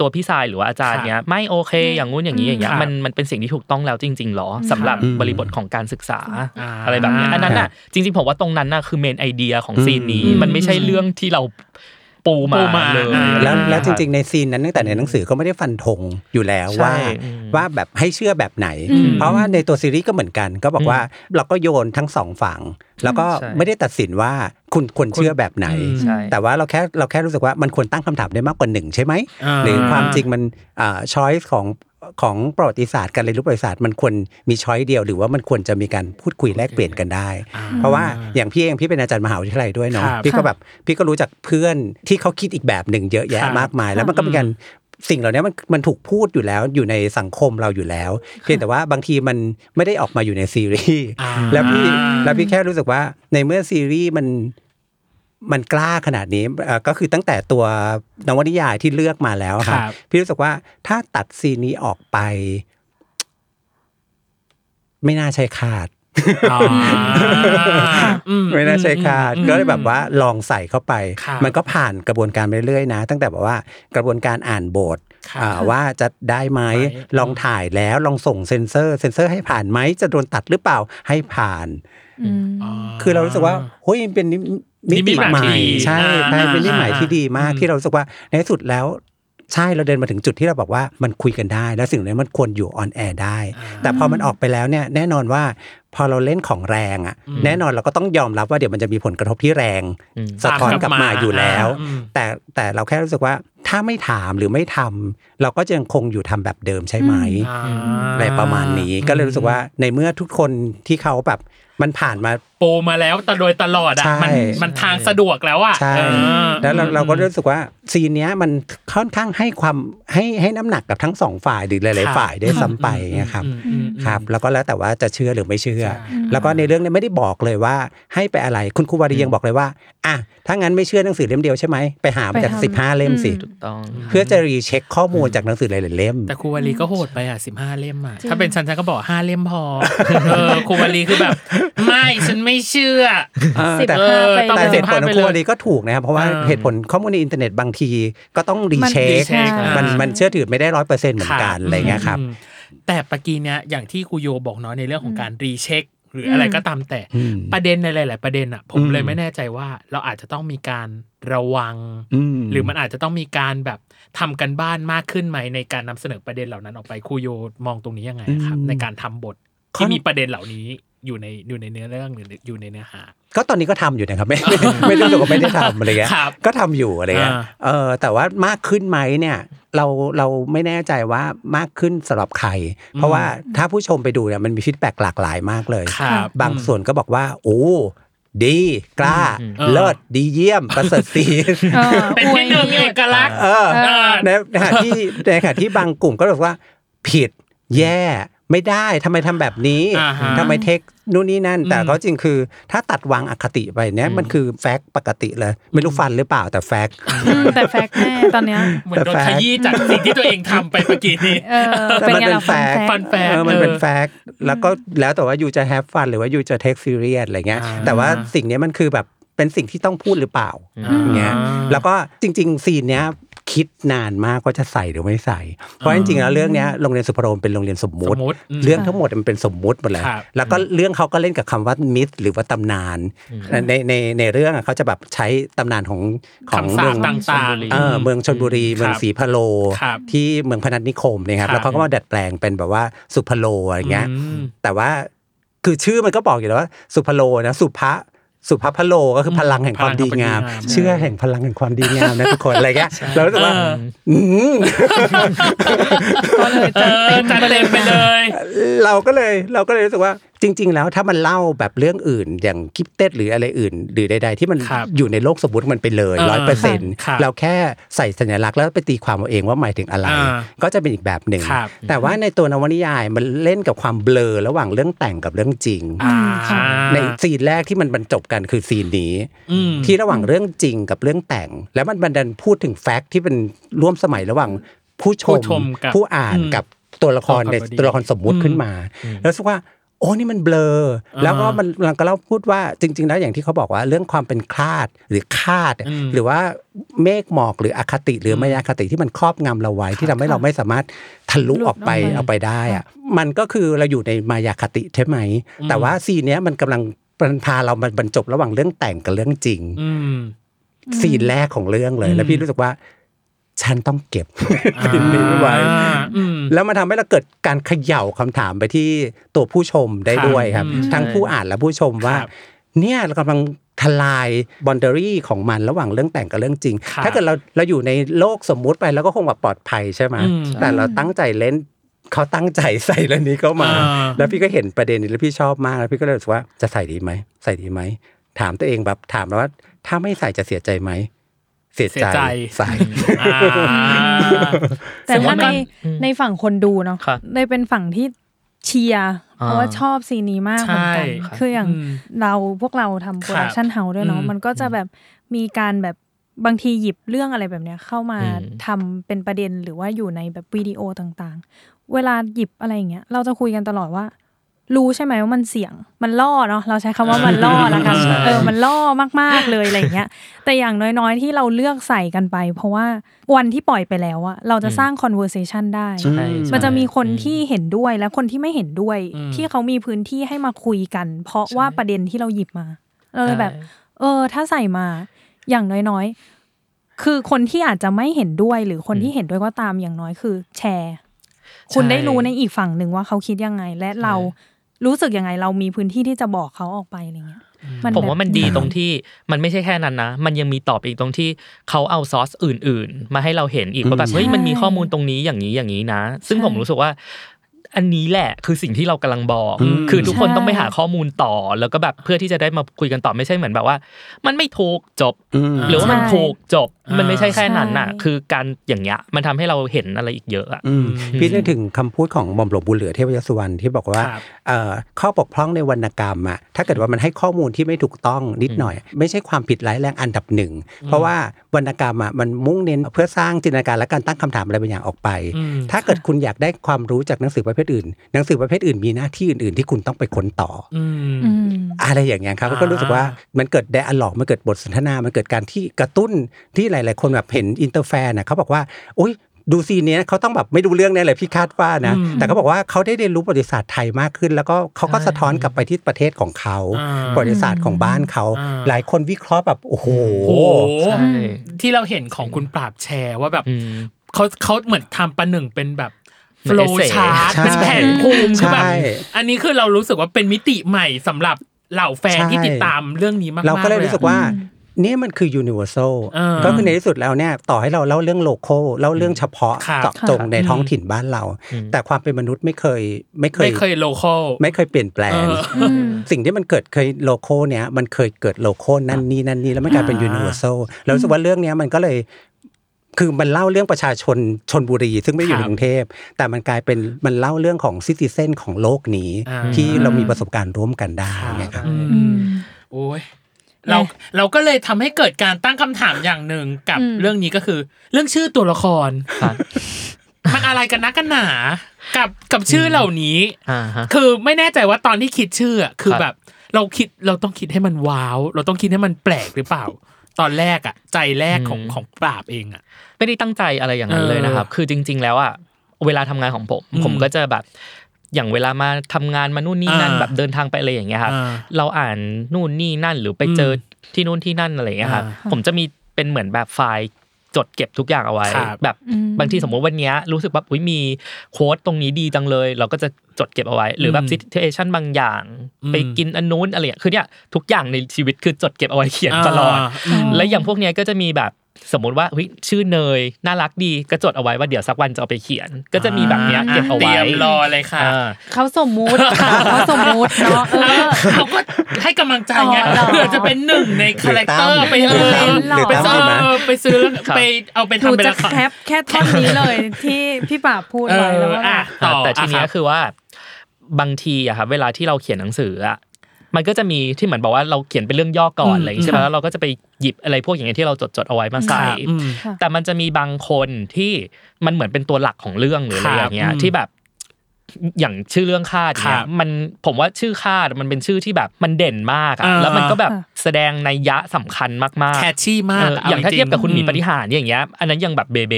ตัวพี่ชายหรือว่าอาจารย์เนี้ยไม่โอเค อย่างงู้นอย่างนี้อย่างเงี้ยครับมันมันเป็นสิ่งที่ถูกต้องแล้วจริงๆหรอสำหรับอืมบริบทของการศึกษาอ่าอะไรแบบเนี้ยอันนั้นน่ะจริงๆผมว่าตรงนั้นน่ะคือเมนไอเดียของซีนนี้มันไม่ใช่เรื่องที่เรา ปูมาปูมาเลยอ่าแล้วอะไอย่าแล้วเยจริง ๆ ในซีนนั้นตั้งแต่ในหนังสือก็ไม่ได้ฟันธงอยู่แล้วใช่ว่าอืมว่าแบบให้เชื่อแบบไหนอืมเพราะว่าในตัวซีรีส์ก็เหมือนกัน ก็บอกว่าเราก็โยนทั้งสองฝั่งแล้วก็ใช่ไม่ได้ตัดสินว่าคุณควรเชื่อแบบไหนอืมใช่แต่ว่าเราแค่เราแค่รู้สึกว่ามันควรตั้งคำถามได้มากกว่าหนึ่งใช่ไหมาหรือความจริงมันอ่าช้อยส์ของ ของประวัติศาสตร์การเรียนรู้ประวัติศาสตร์มันควรมีช้อยเดียว หรือว่ามันควรจะมีการพูดคุยแลกเปลี่ยนกันได้ เพราะว่าอย่างพี่เองพี่เป็นอาจารย์มหาวิทยาลัยด้วยเนาะครับพี่ก็แบบพี่ก็รู้จักเพื่อนที่เขาคิดอีกแบบหนึ่งเยอะแยะครับมากมาย แล้วมันก็เป็นการสิ่งเหล่านี้มันมันถูกพูดอยู่แล้วอยู่ในสังคมเราอยู่แล้ว เพียงแต่ว่าบางทีมันไม่ได้ออกมาอยู่ในซีรีส์อ่าแล้วพี่แล้วพี่แค่รู้สึกว่าในเมื่อซีรีส์มัน มันกล้าขนาดนี้เอ่อก็คือตั้งแต่ตัวนวนิยายที่เลือกมาแล้วอะครัค่ะบพี่รู้สึกว่าถ้าตัดซีนนี้ออกไป ไม่น่าใช่คาดอ๋ออืมไม่น่าใช่คาดอืมก็เลยแบบว่าลองใส่เข้าไปครับมันก็ผ่านกระบวนการไปเรื่อยๆนะ ตั้งแต่แบบว่ากระบวนการอ่านบทครับอ่าว่าจะได้ไหมไหมลองถ่ายแล้วลองส่งเซ็นเซอร์ เซ็นเซอร์ให้ผ่านไหมจะโดนตัดหรือเปล่าให้ผ่านอืมคือเรารู้สึกว่าเฮ้ยมันเป็นนิ มินิมิติตใหม่ใหม่ที่ดีใช่อ่าใช่เป็นนิมิตใหม่อ่าที่ดีมากอืมที่เรารู้สึกว่าในที่สุดแล้วใช่เราเดินมาถึงจุดที่เราบอกว่ามันคุยกันได้ แล้วสิ่งนี้มันควรอยู่ on air ได้ แต่พอมันออกไปแล้วเนี่ยแน่นอนว่าพอเราเล่นของแรงอะ แน่นอนเราก็ต้องยอมรับว่าเดี๋ยวมันจะมีผลกระทบที่แรงอืมสะท้อนกลับมาอยู่แล้วอืมแต่แต่เราแค่รู้สึกว่าถ้าไม่ถามหรือไม่ทำเราก็จะยังคงอยู่ทำแบบเดิมใช่ไหมอ่าอะไรประมาณนี้ ก็เลยรู้สึกว่าในเมื่อทุกคนที่เขาแบบมันผ่านมาโปรมาแล้วตโดยตลอดอะใช่มันมันทางสะดวกแล้วอะใช่เออแล้วเราเราก็รู้สึกว่าซีนเนี้ยมันค่อนข้างให้ความให้ให้น้ำหนักกับทั้งสองฝ่ายหรือหลาย ๆ ฝ่ายได้วยซ้ำไปนะครับอืมอืมอืมครับ แล้วก็แล้วแต่ว่าจะเชื่อหรือไม่เชื่อ แล้วก็ในเรื่องเนี้ไม่ได้บอกเลยว่าให้ไปอะไรคุณครูวารียังบอกเลยว่าอะถ้างั้นไม่เชื่อหนังสือเล่มเดียวใช่ไหมไปหามาจากไปทำสิบห้าเล่มสิอืมถูกต้องเพื่อจะ recheck ข้อมูลจากหนังสือหลายๆเล่ม แต่ครูวารีก็โหดไปอะสิบห้าเล่มอะจริงถ้าเป็นฉันฉันก็บอกห้าเล่มพอเออครูวารีคือแบบ ไม่ฉันไม่เชื่อสิบแต่ห้าไป ต้องแต่เลเหยตุผลของครูวารีก็ถูกนะครับ เพราะว่าเออเหตุผลข้อมูลในอินเทอร์เน็ตบางทีก็ต้องรีมันเช็ค recheck มันอ่ามัมันเชื่อถือไม่ได้ร้อยเปอร์เซ็นต์เหมือนกันอะไรเงี้ยครับมแต่ปกี้เนี้ยอย่างที่ครูโยบอกเนาะในเรื่องของการรีเช็ค หรืออะไรก็ตามแต่อืมประเด็นในหลาย ๆ ประเด็นอะ ผมอืม เลยไม่แน่ใจว่าเราอาจจะต้องมีการระวังอืมหรือมันอาจจะต้องมีการแบบทำกันบ้านมากขึ้นไหมในการนำเสนอประเด็นเหล่านั้นออกไปครูโยมองตรงนี้ยังไงครับ อืม ในการทำบทค่อที่นมีประเด็นเหล่านี้ อยู่ในอยู่ในเนื้อเรื่องหรืออยู่ในเนื้อหา ก็ตอนนี้ก็ทำอยู่นะครับ ไม่ไม่รู้สึกว่าไม่ได้ทำอะไรเงี้ยครับก็ทำอยู่อะไรเงี้ยอ่าเออแต่ว่ามากขึ้นไหมเนี่ย เราเราไม่แน่ใจว่ามากขึ้นสำหรับใคร เพราะว่าถ้าผู้ชมไปดูเนี่ยมันมี feedback หลากหลายมากเลยครับบางส่วนก็บอกว่าโอ้ดีกล้าอืมเออเลิศดีเยี่ยม ประเสริฐศรีเออเป็นที่หนึ่งเอกลักษณ์เออเออในขณะที่ในขณะที่บางกลุ่มก็บอกว่าผิดแย่ ไม่ได้ทำไมทำแบบนี้อ่าฮะทำไม take นู่นนี่นั่น แต่อืมก็จริงคือ ถ้าตัดวางอคติไปเนี่ยมันคือแฟกต์ปกติเลย ไม่รู้ฟันหรือเปล่าแต่ factอืมแต่ fact แน่ตอนเนี้ยเหมือนโดนขยี้จากสิ่งที่ตัวเองทำไปเมื่อกี้นี้เออแต่เป็นมันไงเป็นล่ะแฟฟันกต์แฟกต์ fun fact เออมันเป็นเออแฟกต์แล้วก็แล้วแต่ว่า you จะ have fun หรือว่า you จะ take serious อะไรเงี้ยอ่าแต่ว่าสิ่งเนี้ยมันคือแบบเป็นสิ่งที่ต้องพูดหรือเปล่าอ่าอย่างเงี้ยแล้วก็จริง ๆ scene เนี้ย คิดนานมากว่าจะใส่หรือไม่ใส่ เพราะจริงๆแล้วเรื่องเนี้ยโรงเรียนสุพรรณเป็นโรงเรียนสมมุติสมมุติอืมเรื่องทั้งหมดมันเป็นสมมุติหมดเลยครับแล้วก็เรื่องเขาก็เล่นกับคำว่า myth หรือว่าตำนาน ในในในเรื่องอะเขาจะแบบใช้ตำนานของของคำสาเมืปองต่างๆเออเมืองชนบุรีเมืองศรีพะโลครับที่เมืองพนัสนิคมเนี่ยครับครับแล้วเขาก็มาดัดแปลงเป็นแบบว่าสุพะโลอะไรเงี้ยอืมแต่ว่าคือชื่อมันก็บอกอยู่แล้วว่าสุพะโลนะสุภะ สุภพะโลก็คือพลังแห่งความดีงามพลังแห่งความดีงาม เชื่อแห่งพลังแห่งความดีงามนะทุกคนอะไรเงี้ยเรารู้สึกว่าเอออืมก็เลยเอจัดอเต็มจัดเต็มไปเลย เราก็เลยเราก็เลยรู้สึกว่า จริง ๆ แล้วถ้ามันเล่าแบบเรื่องอื่น อย่าง Gifted หรืออะไรอื่น หรือใด ๆ ที่มันครับอยู่ในโลกสมมติมันไปเลยเออร้อยเปอร์เซ็นต์ครับเราแค่ใส่สัญลักษณ์แล้วไปตีความเอาเองว่าหมายถึงอะไรอ่าก็จะเป็นอีกแบบหนึ่งครับแต่ว่าในตัวนวนิยายมันเล่นกับความเบลอระหว่างเรื่องแต่งกับเรื่องจริงอ่าใน scene แรกที่มันบรรจบกันคือ scene นี้อืมที่ระหว่างเรื่องจริงกับเรื่องแต่ง แล้วมันบันดันพูดถึง fact ที่เป็นร่วมสมัยระหว่างผู้ชผู้มชมกับผู้อ่านอืมกับตัวละครในตัวละครบดีตัวละครสมมุติขึ้นมา แล้วรู้สึกว่าโอ้นี่มันเบลอ แล้วก็มันมันก็เล่าพูดว่าจริง ๆ แล้วอย่างที่เขาบอกว่าเรื่องความเป็นคลาดหรือคาดอืมหรือว่าเมฆหมอกหรืออคติหรือมายาคติที่มันครอบงำเราไว้ที่ทำให้เราไม่สามารถทะลุออกไปหลุดออกไปเอาไปได้อะมันก็คือเราอยู่ในมายาคติใช่ไหม แต่ว่าซีนเนี้ยมันกำลังมันพาเรามันบรรจบระหว่างเรื่องแต่งกับเรื่องจริงอืมซีนแรกของเรื่องเลยอืมแล้วพี่รู้สึกว่า ฉันต้องเก็บซีนนี้ไว้อ่าอืมแล้วมันทำให้เราเกิดการเขย่าคำถามไปที่ตัวผู้ชมได้ครับด้วยครับอืมทั้งผู้อ่านและผู้ชมว่าครับเนี่ยเรากำลังทลาย boundary ของมันระหว่างเรื่องแต่งกับเรื่องจริงครับถ้าเกิดเราเราอยู่ในโลกสมมุติไปแล้วก็คงแบบปลอดภัยใช่ไหมอืมแต่เราตั้งใจเล่นเขาตั้งใจใส่เรื่องนี้เข้ามาอ่าแล้วพี่ก็เห็นประเด็นนี้แล้วพี่ชอบมากแล้วพี่ก็เลยรู้สึกว่าจะใส่ดีไหมใส่ดีไหมถามตัวเองแบบถามแล้วว่าถ้าไม่ใส่จะเสียใจไหม เสียเสียใจใส่อ่าแต่สมมุว่าติในว่าในฝั่งคนดูเนาะครับเลยเป็นฝั่งที่เชียร์เพราะว่าชอบซีนนี้มากเหมือนกันใช่คืออย่างอืมเราพวกเราทำ production house ด้วยเนาะอืมมันก็จะแบบมีการแบบบางทีหยิบเรื่องอะไรแบบเนี้ยเข้ามาอืมทำเป็นประเด็นหรือว่าอยู่ในแบบวิดีโอต่างๆ เวลาหยิบอะไรอย่างเงี้ยเราจะคุยกันตลอดว่า รู้ใช่ไหมว่ามันเสี่ยง มันล่อเนาะเราใช้คำว่ามันล่อละกันใช่เออมันล่อมากๆเลยอะไรอย่างเงี้ย แต่อย่างน้อยๆที่เราเลือกใส่กันไป เพราะว่าวันที่ปล่อยไปแล้วอะเราจะสร้าง conversation ได้ใช่มันจะมีใช่คนที่เห็นด้วยและคนที่ไม่เห็นด้วยอืมที่เขามีพื้นที่ให้มาคุยกัน เพราะว่าประเด็นที่เราหยิบมาเราเลยแบบ เออ ถ้าใส่มาอย่างน้อยๆ คือคนที่อาจจะไม่เห็นด้วยหรือคนที่เห็นด้วยก็ตามอย่างน้อยคือ แชร์ คุณได้รู้ในอีกฝั่งหนึ่งว่าเขาคิดยังไงและเรา รู้สึกยังไงเรามีพื้นที่ที่จะบอกเขาออกไปอะไรเงี้ยผมว่ามันดีแบบตรงที่มันไม่ใช่แค่นั้นนะ มันยังมีตอบอีกตรงที่เขาเอาซอสอื่น ๆ มาให้เราเห็นอีกว่าแบบใช่เฮ้ยมันมีข้อมูลตรงนี้อย่างนี้อย่างนี้นะ ซึ่งใช่ผมรู้สึกว่าอันนี้แหละคือสิ่งที่เรากำลังบอกอืมคือทุกคนใช่ต้องไปหาข้อมูลต่อ แล้วก็แบบเพื่อที่จะได้มาคุยกันต่อไม่ใช่เหมือนแบบว่า มันไม่ถูกจบอืมหรือว่ามันใช่ถูกจบมันไม่ใช่แค่นั้นน่ะใช่คือการอย่างเงี้ยมันทำให้เราเห็นอะไรอีกเยอะอะอืมพี่นึกถึงคำพูดของหม่อมหลวงบุญเหลือเทพยศวรรณที่บอกว่าครับเอ่อข้อบกพร่องในวรรณกรรมอะถ้าเกิดว่ามันให้ข้อมูลที่ไม่ถูกต้องนิดหน่อย ไม่ใช่ความผิดร้ายแรงอันดับหนึ่ง เพราะว่าวรรณกรรมอะมันมุ่งเน้นเพื่อสร้างจินตนาการและการตั้งคำถามอะไรบางอย่างออกไปอืมถ้าเกิดคุณอยากได้ความรู้จากหนังสือประเภทอื่น หนังสือประเภทอื่นมีหน้าที่อื่น ๆ ที่คุณต้องไปค้นต่ออืมอืมอะไรอย่างเงี้ยครับอ่าก็รู้สึกว่ามันเกิด dialogue มันเกิดบทสนทนามันเกิดการที่กระตุ้นที่หลาย ๆ คนแบบเห็น inter fan น่ะเขาบอกว่าโอ๊ยดูซีนเนี้ยเขาต้องแบบไม่ดูเรื่องแน่เลยพี่คาดว่านะอืมแต่เขาบอกว่าเขาได้เรียนรู้ประวัติศาสตร์ไทยมากขึ้น แล้วก็เขาก็สะท้อนกลับไปที่ประเทศของเขาอ่าประวัติศาสตร์ของบ้านเขาอ่าหลายคนวิเคราะห์แบบโอ้โหโอ้โหใช่ที่เราเห็นของคุณปราบแชร์ว่าแบบอืมเขาเขาเหมือนทำประหนึ่งเป็นแบบเหมืโฟอนล์ essay ชาร์ตใช่เป็นแผนภูมิคือแบบใช่อันนี้คือเรารู้สึกว่าเป็นมิติใหม่สำหรับเหล่าแฟนใช่ที่ติดตามเรื่องนี้มากๆเราก็เลยรู้สึกว่าอะ นี่มันคือ universal เออก็คือในที่สุดแล้วเนี่ยต่อให้เราเล่าเรื่อง local เล่าเรื่องเฉพาะครับเจาะจงในอืมท้องถิ่นบ้านเรา แต่ความเป็นมนุษย์ไม่เคยไม่เคยไม่เคย local ไม่เคยเปลี่ยนแปลงเอออืมสิ่งที่มันเกิดเคย local เนี้ยมันเคยเกิด local นั่นนี่นั่นนี่แล้วมันกลายเป็นอ่า universal แล้วรู้สึกว่าเรื่องเนี้ยมันก็เลยคือมันเล่าเรื่องประชาชนชนบุรี ซึ่งไม่อยู่ในกรุงเทพ แต่มันกลายเป็นมันเล่าเรื่องของซิติเซนของโลกนี้อ่าที่เรามีประสบการณ์ร่วมกันได้ไงครับอืมอืมโอ้ย เราเราก็เลยทำให้เกิดการตั้งคำถามอย่างหนึ่งกับอืมเรื่องนี้ก็คือ เรื่องชื่อตัวละครครับมันอะไรกันนักกันหนา กับกับชื่อเหล่านี้อ่าฮะคือไม่แน่ใจว่าตอนที่คิดชื่ออะคือครับแบบ เราคิดเราต้องคิดให้มันว้าว เราต้องคิดให้มันแปลกหรือเปล่า ตอนแรกอะใจแรกของของปราบเองอะไม่ได้ตั้งใจอะไรอย่างนั้นเลยนะครับ คือจริง ๆ แล้วอะเวลาทำงานของผมอืมผมก็จะแบบ อย่างเวลามาทำงานมานู่นนี่นั่นอ่าแบบเดินทางไปอะไรอย่างเงี้ยครับอ่าเราอ่านนู่นนี่นั่นหรือไปเจออที่นู่นที่นั่นอะไรอย่างเงี้ยครับอ่าผมจะมีเป็นเหมือนแบบไฟล์จดเก็บทุกอย่างเอาไว้ครับแบบอืมบางทีสมมติวันเนี้ยรู้สึกว่าอุ้ยมีโค้ดตรงนี้ดีจังเลย เราก็จะจดเก็บเอาไว้ หรือแบบซิทูเอชันบางอย่างอืมไปกินอันนู้นอะไรอย่างคือเนี่ยทุกอย่างในชีวิตคือจดเก็บเอาไว้เขียนตลอดามและอย่างพวกเนี้ยก็จะมีแบบ สมมติว่าเฮ้ยชื่อเนยน่ารักดีก็จดเอาไว้ว่าเดี๋ยวสักวันจะเอาไปเขียน ก็จะมีแบบเนี้ยเก็บเอาเตรีไว้ยมรอเลยค่ะอ่าเขาสมมุติค่ะเขาสมมุติเนาะเออเขาก็ให้กำลังใจไงอ๋อเหรอเพื่อจะเป็นหนึ่งในคาแรคเตอร์ไปเออหรือไปตามซื้อหรือตามดีไหมไปซื้อครับไปเอาไปหนูทำเป็นจะละครแคปแค่ท่อนนี้เลยที่พี่ป่าบพูดเอไว้แล้วอว่าอะแบบต่อแต่ทีเนี้ยะรับคือว่าบางทีอะครับเวลาที่เราเขียนหนังสืออะ มันก็จะมีที่เหมือนบอกว่าเราเขียนเป็นเรื่องย่อก่อนอืมอะไรอย่างงี้ใช่ไหมแล้วเราก็จะไปหยิบอะไรพวกอย่างเงี้ยที่เราจดจดๆเอาไว้มาใส่ครับอืมแต่มันจะมีบางคนที่มันเหมือนเป็นตัวหลักของเรื่องหรืออะไรอย่างเงี้คยรับที่แบบอย่างชื่อเรื่องคาดเนี่ครัยบมันผมว่าชื่อคาดมันเป็นชื่อที่แบบมันเด่นมากอะอ่าแล้วมันก็แบบค่ะแสดงนัยยะสำคัญมากๆแคชชี่มากเอออย่างถ้าเทียบกับคุณหมีปฏิหารหารอย่างเงี้ยอันนั้นยังแบบเบเบ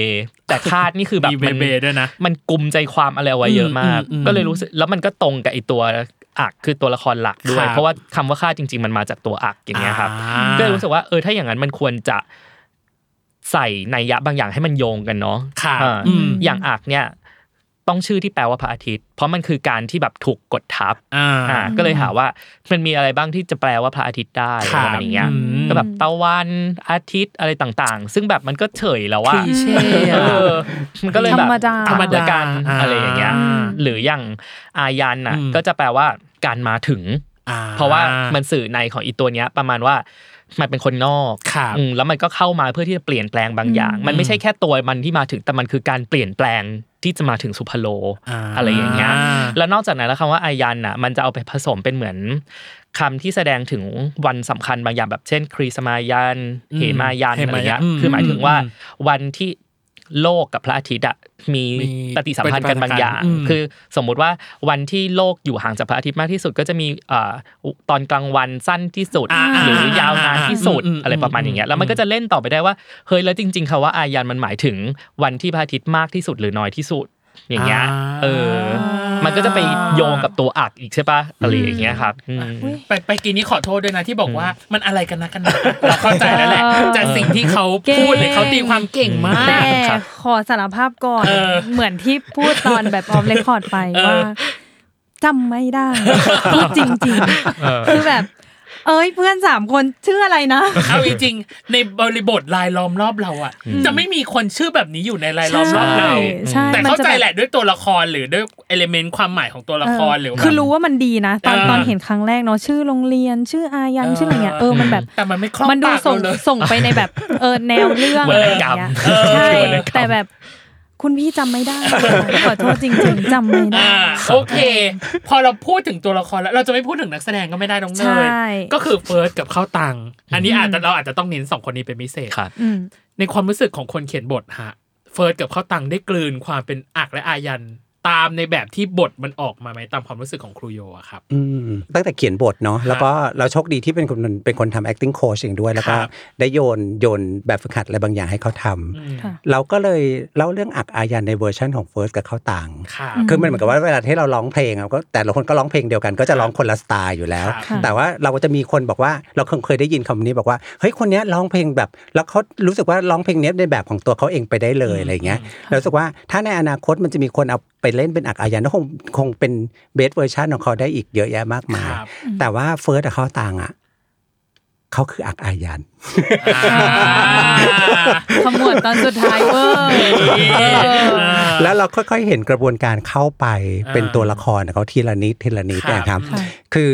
แต่คาดนี่คือแบบมีเบเบด้วยนะมันกลุ่มใจความอะไรเอาไว้เยอะมากอืมอืมก็เลยรู้สึกแล้วมันก็ตรงกับไอตัว อักคือตัวละครหลักด้วยครับเพราะว่าคำว่าคาดจริง ๆ มันมาจากตัวอักอย่างเงี้ยครับอ่าก็เลยรู้สึกว่าเออถ้าอย่างนั้นมันควรจะใส่นัยยะบางอย่างให้มันโยงกันเนาะครับอ่าอืมอย่างอักเนี่ยต้องชื่อที่แปลว่าพระอาทิตย์ เพราะมันคือการที่แบบถูกกดทับอ่าอ่าก็เลยหาว่ามันมีอะไรบ้างที่จะแปลว่าพระอาทิตย์ได้ครัอะบไรประมาณอย่างเงี้ยอืมก็แบบตะวันอาทิตย์อะไรต่างๆ ซึ่งแบบมันก็เฉยแล้วว่าคลีเช่เออะอมันก็เลยแบบธรรมดาธรรมดากันอ่าอะไรอย่างเงี้ยอืมหรืออย่างอายันอะอืมก็จะแปลว่า การมาถึงอ่เพราะว่ามันสื่อในของอีตัวเนี้ย ประมาณว่ามันเป็นคนนอกครับอืมแล้วมันก็เข้ามาเพื่อที่จะเปลี่ยนแปลงบางอย่าง มันไม่ใช่แค่ตัวมันที่มาถึงแต่มันคือการเปลี่ยนแปลงที่จะมาถึงสุพโลอ่าอะไรอย่างเงี้ยแล้วนอกจากนั้นแล้วคำว่าอายันอะ มันจะเอาไปผสมเป็นเหมือนคำที่แสดงถึงวันสำคัญบางอย่างแบบเช่น ครีสมายันอืมเหมายันเหมายันอะไรเงี้ยอืมคือหมายถึงว่าอืมวันที่ โลกกับพระอาทิตย์อะมีมีปฏิสัมพันธ์กันบางอย่างอืมคือสมมุติว่าวันที่โลกอยู่ห่างจากพระอาทิตย์มากที่สุดก็จะมีเอ่อตอนกลางวันสั้นที่สุดอ่าหรือยาวนานที่สุดอืมอืมอะไรประมาณอย่างเงี้ยแล้วมันอืมก็จะเล่นต่อไปได้ว่าเฮ้ยแล้วจริงๆคำว่าอายันมันหมายถึงวันที่พระอาทิตย์มากที่สุดหรือน้อยที่สุดอย่างเงี้ยอ่าเออ มันก็จะไปโยงกับตัวอักอีกใช่ปะอะไรอย่างเงี้ยครับอืมไปไปกินนี้ขอโทษด้วยนะที่บอกว่ามันอะไรกันนะกันนะเราเข้าใจแล้วแหละเออจากสิ่งที่เขาเก่งพูดเลยเขาตีความเก่งมากแต่ครับขอสารภาพก่อนเออเหมือนที่พูดตอนแบบออฟเรคคอร์ดไปเออว่าจำไม่ได้พูดจริงเออๆคือแบบ เอ้ยเพื่อนสามคนชื่ออะไรนะเอาจริงๆในบริบทรายล้อมรอบเราอะ จะไม่มีคนชื่อแบบนี้อยู่ในรายล้อมรอบเราใช่แต่มันเข้าจะใจแบบแหละด้วยตัวละครหรือด้วยเอลิเมนต์ความหมายของตัวละครหรือว่าคือรู้ว่ามันดีนะ ตอนเออตอนเห็นครั้งแรกเนาะชื่อโรงเรียนชื่ออายันเออชื่ออะไรเงี้ยเออมันแบบแต่มันไม่คล่องมันดูปากส่งเราเลยส่งไปในแบบเออแนวเรื่องวรอะไรรณอกรรมย่างเงี้ยเออใช่วรรณกรรมแต่แบบ คุณพี่จำไม่ได้ขอโทษจริงๆจำไม่ได้อ่าโอเค พอเราพูดถึงตัวละครแล้วเราจะไม่พูดถึงนักแสดงก็ไม่ได้น้องเนใช่ยก็คือเฟิร์สกับข้าวตัง อันนี้อาจจะเราอาจจะต้องเน้นสองคนนี้เป็นพิเศษครับอืมในความรู้สึกของคนเขียนบทฮะเฟิร์สกับข้าวตังได้กลืนความเป็นอักและอายัน ตามในแบบที่บทมันออกมาไหมตามความรู้สึกของครูโยอะครับอืมตั้งแต่เขียนบทเนาะแล้วก็เราโชคดีที่เป็นคนเป็นคนทำ acting coach เองด้วย แล้วก็ครับได้โยนโยนแบบฝึกหัดอะไรบางอย่างให้เขาทำอืมค่ะเราก็เลยเล่าเรื่องอักอายันในเวอร์ชันของเฟิร์สกับข้าวตัง ครับ คือมันเหมือนกับว่าเวลาที่เราร้องเพลงอะก็แต่ละคนก็ร้องเพลงเดียวกันก็จะร้องคนละสไตล์อยู่แล้ว ครับ แต่ว่าเราก็จะมีคนบอกว่าเราเคยเคยได้ยินคำนี้บอกว่าเฮ้ยคนเนี้ยร้องเพลงแบบ แล้วเขารู้สึกว่าร้องเพลงเนี้ยในแบบของตัวเขาเองไปได้เลยอะไรเงี้ยเรารู้สึกว่าถ้าในอนาคตมันจะมีคนเอาไปเล่นเป็นอักอายันก็คงคงเป็น best version ของเขาได้อีกเยอะแยะมากมายครับแต่ว่าเฟิร์สกับข้าวตังอะเขาคืออักอายันอ่าขมวดตอนสุดท้ายเวอร์เออแล้วเราค่อยๆเห็นกระบวนการเข้าไปอ่าเป็นตัวละครของเขาทีละนิดทีละนิดครับนะครับค่ะคือ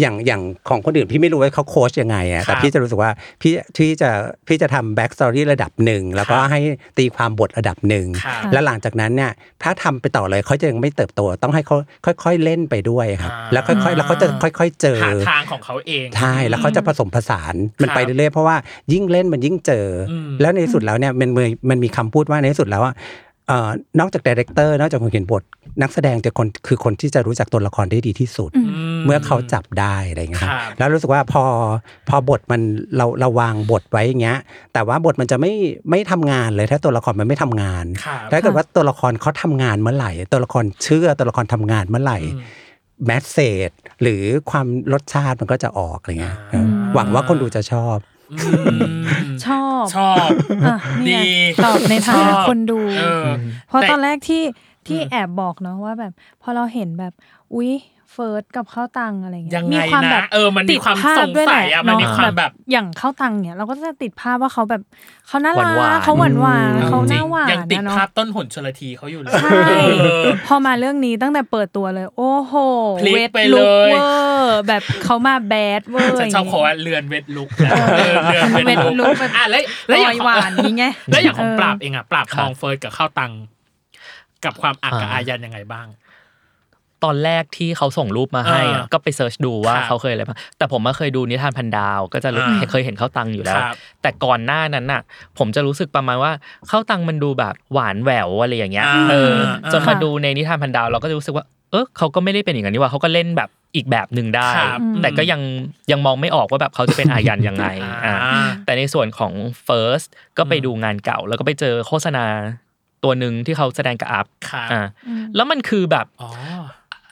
อย่างอย่างของคนอื่นพี่ไม่รู้ว่าเขาโค้ชยังไงอะครับแต่พี่จะรู้สึกว่าพี่พี่จะพี่จะทำ backstory ระดับหนึ่งแล้วก็ครับให้ตีความบทระดับหนึ่งครับแล้วหลังจากนั้นเนี่ยถ้าทำไปต่อเลยเขาจะยังไม่เติบโตต้องให้เขาค่อย ๆเล่นไปด้วยครับอ่าแล้วค่อยๆแล้วเขาจะค่อย ๆ เจอหาทางของเขาเองใช่แล้วเขาจะผสมผสานมันครับไปเรื่อยๆเพราะว่ายิ่งเล่นมันยิ่งเจออมแล้วในที่สุดแล้วเนี่ยมันมีมันมีคำพูดว่าในที่สุดแล้วว่าเอ่อ นอกจาก director นอกจากคนเขียนบท นักแสดงจะคนคือคนที่จะรู้จักตัวละครได้ดีที่สุด เมื่อเขาจับได้อะไรอย่างเงี้ยครับครับแล้วรู้สึกว่าพอพอบทมันเราเราวางบทไว้อย่างเงี้ย แต่ว่าบทมันจะไม่ไม่ทำงานเลยถ้าตัวละครมันไม่ทำงานครับถ้าเกิดว่าตัวละครเขาทำงานเมื่อไหร่ ตัวละครเชื่อตัวละครทำงานเมื่อไหร่อืมแมสเซจหรือความรสชาติมันก็จะออกอะไรเงี้ยอ่าหวังว่าคนดูจะชอบอืม ชอบชอบอะนี่ไงดีตอบในฐาชนะอบคนดูเออเพราะแต่ตอนแรกที่ที่อืมแอบบอกเนาะว่าแบบ พอเราเห็นแบบ อุ๊ย เฟิร์สกับข้าวตังอะไรเงี้ยังยไงมีความนะแบบเออมันมีติดความภาพด้วยแหละสงสัยอะมันมีเนาะความแบบอย่างข้าวตังเนี่ยเราก็จะติดภาพว่าเขาแบบเขาน่ารัหวานกๆเขาหวานหวานอเขาจหริน้างหวานยังติดนะเนาะภาพต้นหนชลทีเขาอยู่เลยใช่เออพอมาเรื่องนี้ตั้งแต่เปิดตัวเลย โอ้โหพลิกเวทไปลุกเลยเวอร์แบบเขามาแบดเวอร์ฉันชอบย่งเขางี้ว่าเรือน wet look นะเออเรือน wet wet look look แบบอะแล้วแล้วอย่างปล่อยหวานนี้ไงแล้วอย่างของเออปราบเองอะปราบครับมองเฟิร์สกับข้าวตังกับความอักกับอ่าอายันยังไงบ้าง ตอนแรกที่เขาส่งรูปมาให้อะอ่าก็ไป search ดูว่าครับเขาเคยอะไรบ้างแต่ผมมาเคยดูนิทานพันดาว ก็จะรู้อ่าเคยเห็นข้าวตังอยู่แล้วครับแต่ก่อนหน้านั้นน่ะ ผมจะรู้สึกประมาณว่าข้าวตังมันดูแบบหวานแหววอะไรอย่างเงี้ยอ่าเอออ่าจนมาดูในนิทานพันดาวเราก็จะรู้สึกว่าเออเขาก็ไม่ได้เป็นอย่างนั้นนี่หว่าเขาก็เล่นแบบอีกแบบหนึ่งได้ครับแต่ก็ยังยังมองไม่ออกว่าแบบเขาจะเป็นอายันยังไงอ่าอ่าแต่ในส่วนของ First ก็ไปดูงานเก่า แล้วก็ไปเจอโฆษณาตัวหนึ่งที่เขาแสดงกับอัพครับอ่าแล้วมันคือแบบ